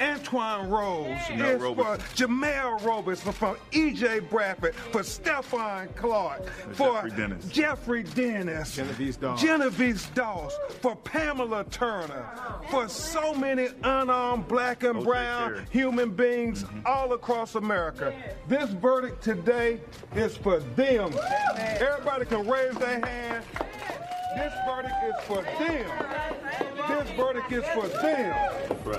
Antwon Rose.
Jemel
it's
Roberson.
for Jemel Roberson. For E.J. Bradford. For Stephon Clark. For
Jeffrey Dennis.
Jeffrey Dennis.
Genevieve Dawes.
Genevieve Dawes. For Pamela Turner. For so many unarmed black and brown human beings mm-hmm. all across America. This verdict today is for them. Everybody can raise their hand. This verdict is for them. This verdict is for them.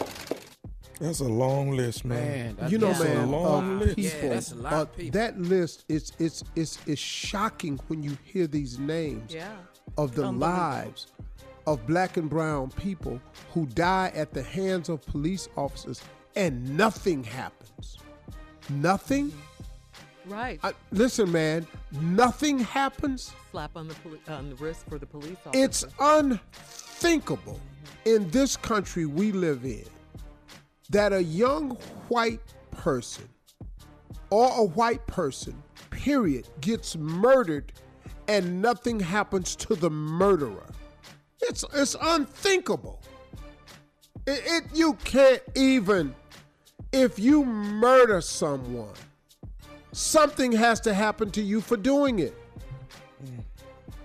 That's a long list, man.
Man,
You know,
That's a
man,
long
uh,
list.
people,
Yeah, that's a lot
uh,
of people.
that list is it's it's it's shocking when you hear these names
Yeah.
of the lives of black and brown people who die at the hands of police officers and nothing happens. Nothing.
Right.
I, listen, man, nothing happens.
Slap on the poli- on the wrist for the police officer.
It's unthinkable mm-hmm. in this country we live in that a young white person or a white person, period, gets murdered and nothing happens to the murderer. It's it's unthinkable. It, it you can't even if you murder someone, something has to happen to you for doing it.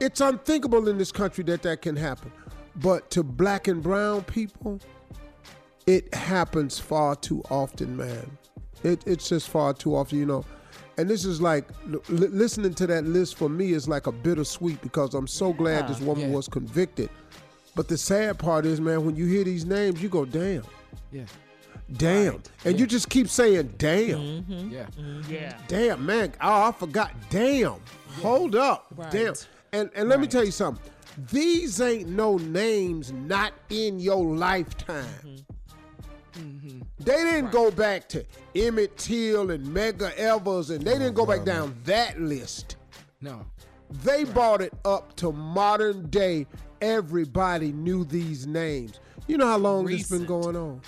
It's unthinkable in this country that that can happen. But to black and brown people, it happens far too often, man. It, it's just far too often, you know. And this is like li- listening to that list for me is like a bittersweet because I'm so glad this ah, woman
Yeah.
was convicted. But the sad part is, man, when you hear these names, you go, damn,
Yeah.
Damn. And you just keep saying, damn,
Yeah.
Yeah.
damn, man. Oh, I forgot. Damn. Hold up.
Right.
Damn. And and let me tell you something. These ain't no names not in your lifetime. Mm-hmm. They didn't go back to Emmett Till and Medgar Evers, and they didn't go back down that list.
No.
They brought it up to modern day. Everybody knew these names. You know how long this been going on?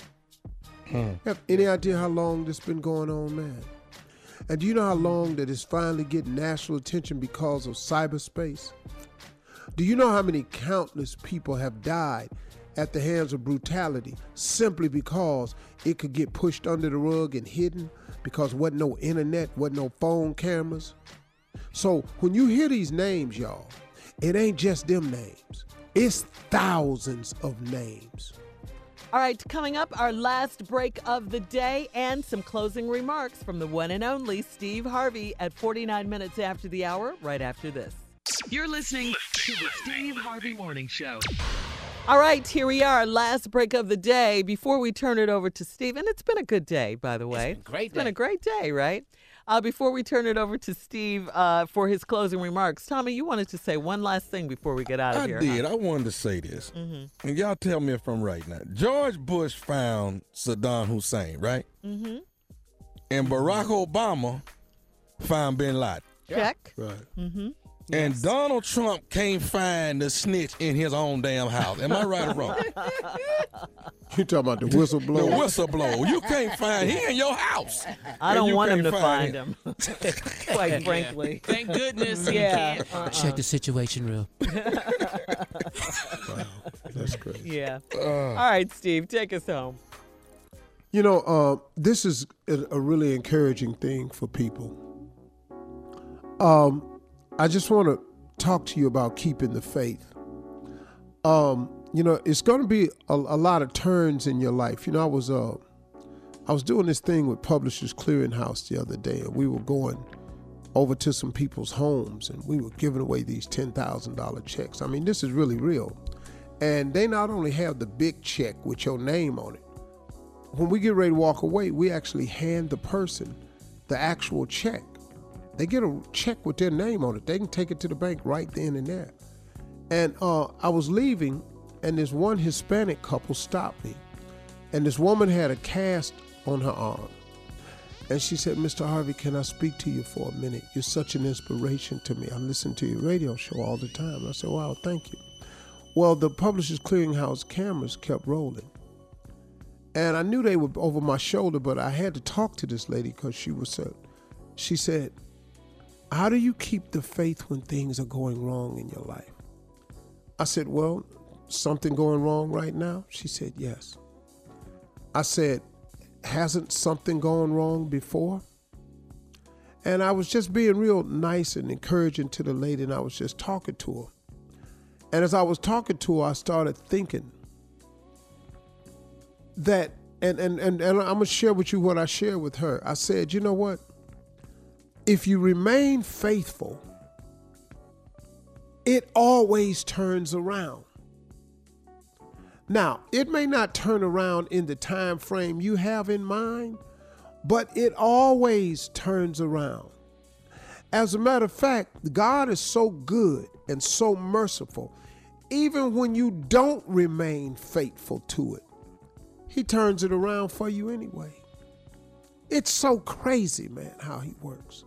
Hmm. Have any idea how long this been going on, man? And do you know how long that it's finally getting national attention because of cyberspace? Do you know how many countless people have died at the hands of brutality simply because it could get pushed under the rug and hidden because wasn't no internet, wasn't no phone cameras? So when you hear these names, y'all, it ain't just them names. It's thousands of names.
All right, coming up, our last break of the day and some closing remarks from the one and only Steve Harvey at 49 minutes after the hour, right after this.
You're listening to the Steve Harvey Morning Show.
All right, here we are, last break of the day. Before we turn it over to Steve, and it's been a good day, by the way. It's been,
great
it's been a great day, right? Uh, before we turn it over to Steve uh, for his closing remarks, Tommy, you wanted to say one last thing before we get out of
I
here.
I did.
huh?
I wanted to say this.
Mhm.
And y'all tell me if I'm right now. George Bush found Saddam Hussein, right?
Mm-hmm.
And Barack Obama found bin Laden.
Check.
Right.
Mm-hmm.
And Donald Trump can't find the snitch in his own damn house. Am I right or wrong?
You talking about the whistleblower?
The whistleblower. You can't find he in your house.
I don't want him to find him. Quite frankly.
Thank goodness you
Yeah.
can't.
Uh-uh.
Check the situation real.
Wow, that's great.
Yeah.
Uh.
All right, Steve, take us home.
You know, uh, this is a, a really encouraging thing for people. Um, I just want to talk to you about keeping the faith. Um, you know, it's going to be a, a lot of turns in your life. You know, I was uh, I was doing this thing with Publishers Clearinghouse the other day, and we were going over to some people's homes, and we were giving away these ten thousand dollar checks. I mean, this is really real. And they not only have the big check with your name on it when we get ready to walk away, we actually hand the person the actual check. They get a check with their name on it. They can take it to the bank right then and there. And uh, I was leaving, and this one Hispanic couple stopped me. And this woman had a cast on her arm. And she said, Mr. Harvey, can I speak to you for a minute? You're such an inspiration to me. I listen to your radio show all the time. I said, Wow, thank you. Well, the Publishers Clearinghouse cameras kept rolling. And I knew they were over my shoulder, but I had to talk to this lady because she was so. She said, How do you keep the faith when things are going wrong in your life? I said, Well, something going wrong right now? She said, Yes. I said, Hasn't something gone wrong before? And I was just being real nice and encouraging to the lady, and I was just talking to her. And as I was talking to her, I started thinking, that and and and, and I'm gonna share with you what I shared with her. I said, you know what? If you remain faithful, it always turns around. Now, it may not turn around in the time frame you have in mind, but it always turns around. As a matter of fact, God is so good and so merciful, even when you don't remain faithful to it he turns it around for you anyway. It's so crazy, man, how he works.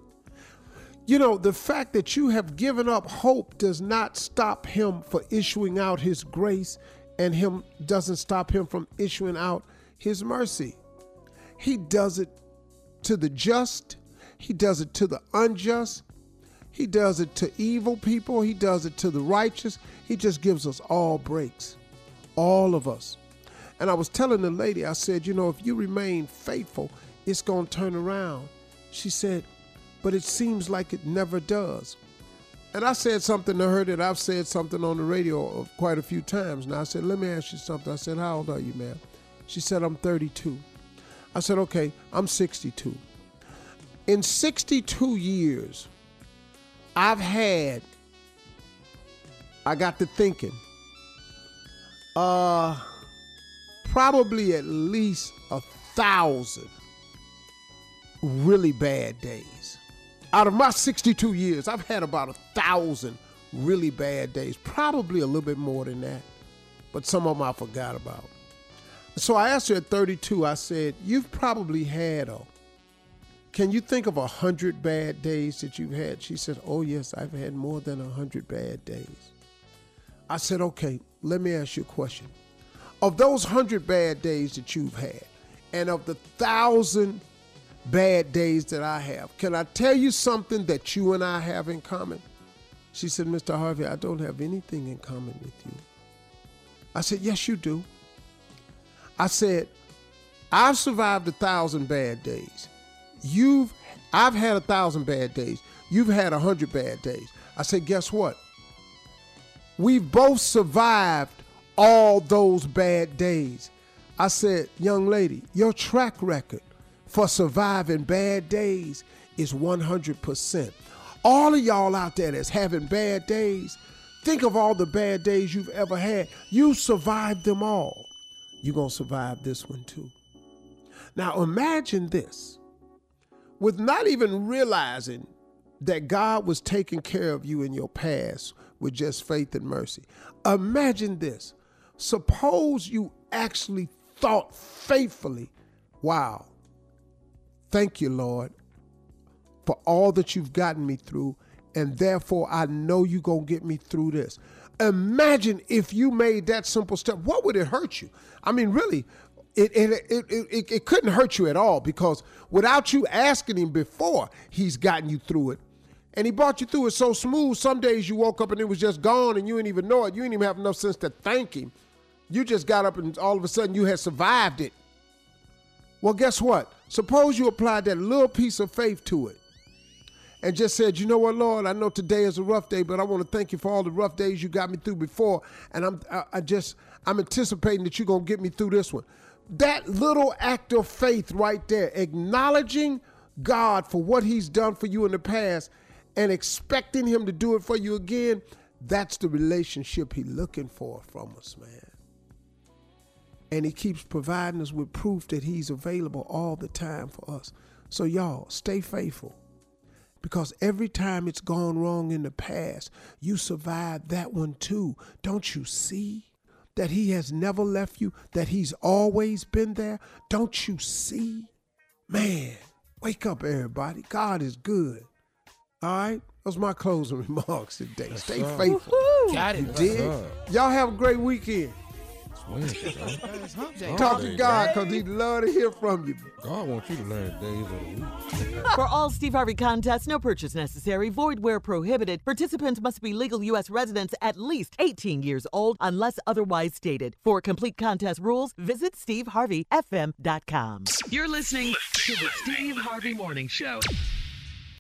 You know, the fact that you have given up hope does not stop him for issuing out his grace and him doesn't stop him from issuing out his mercy. He does it to the just, he does it to the unjust, he does it to evil people, he does it to the righteous. He just gives us all breaks. All of us. And I was telling the lady, I said, you know, if you remain faithful, it's going to turn around. She said, but it seems like it never does. And I said something to her that I've said something on the radio quite a few times. Now I said, let me ask you something. I said, how old are you, ma'am? She said, I'm 32. I said, okay, I'm 62. In 62 years, I've had, I got to thinking, uh, probably at least a thousand really bad days. Out of my 62 years, I've had about a thousand really bad days, probably a little bit more than that, but some of them I forgot about. So I asked her at 32, I said, You've probably had a, can you think of a hundred bad days that you've had? She said, Oh, yes, I've had more than a hundred bad days. I said, Okay, let me ask you a question. Of those hundred bad days that you've had, and of the thousand bad days that I have, can I tell you something that you and I have in common? She said, Mr. Harvey, I don't have anything in common with you. I said, Yes, you do. I said, I've survived a thousand bad days. You've I've had a thousand bad days. You've had a hundred bad days. I said, guess what? We've both survived all those bad days. I said, young lady, your track record for surviving bad days is 100%. All of y'all out there that's having bad days, think of all the bad days you've ever had. You survived them all. You're going to survive this one too. Now imagine this with not even realizing that God was taking care of you in your past with just faith and mercy. Imagine this. Suppose you actually thought faithfully, wow, thank you, Lord, for all that you've gotten me through, and therefore I know you're going to get me through this. Imagine if you made that simple step. What would it hurt you? I mean, really, it, it, it, it, it couldn't hurt you at all because without you asking him before, he's gotten you through it. And he brought you through it so smooth. Some days you woke up and it was just gone and you didn't even know it. You didn't even have enough sense to thank him. You just got up and all of a sudden you had survived it. Well, guess what? Suppose you applied that little piece of faith to it and just said, you know what, Lord, I know today is a rough day, but I want to thank you for all the rough days you got me through before. And I'm I, I just I'm anticipating that you're gonna get me through this one. That little act of faith right there, acknowledging God for what He's done for you in the past and expecting Him to do it for you again, that's the relationship He's looking for from us, man. And He keeps providing us with proof that He's available all the time for us. So, y'all, stay faithful. Because every time it's gone wrong in the past, you survived that one too. Don't you see? that he has never left you, that he's always been there? Don't you see? Man, wake up, everybody. God is good. All right? Those my closing remarks today. Stay faithful.
Got it.
You did? Y'all have a great weekend. Talk to God because he'd love to hear from you.
God wants you to learn days of the week.
For all Steve Harvey contests, no purchase necessary, void where prohibited. Participants must be legal U.S. residents at least 18 years old unless otherwise stated. For complete contest rules, visit SteveHarveyFM.com.
You're listening to the Steve Harvey Morning Show.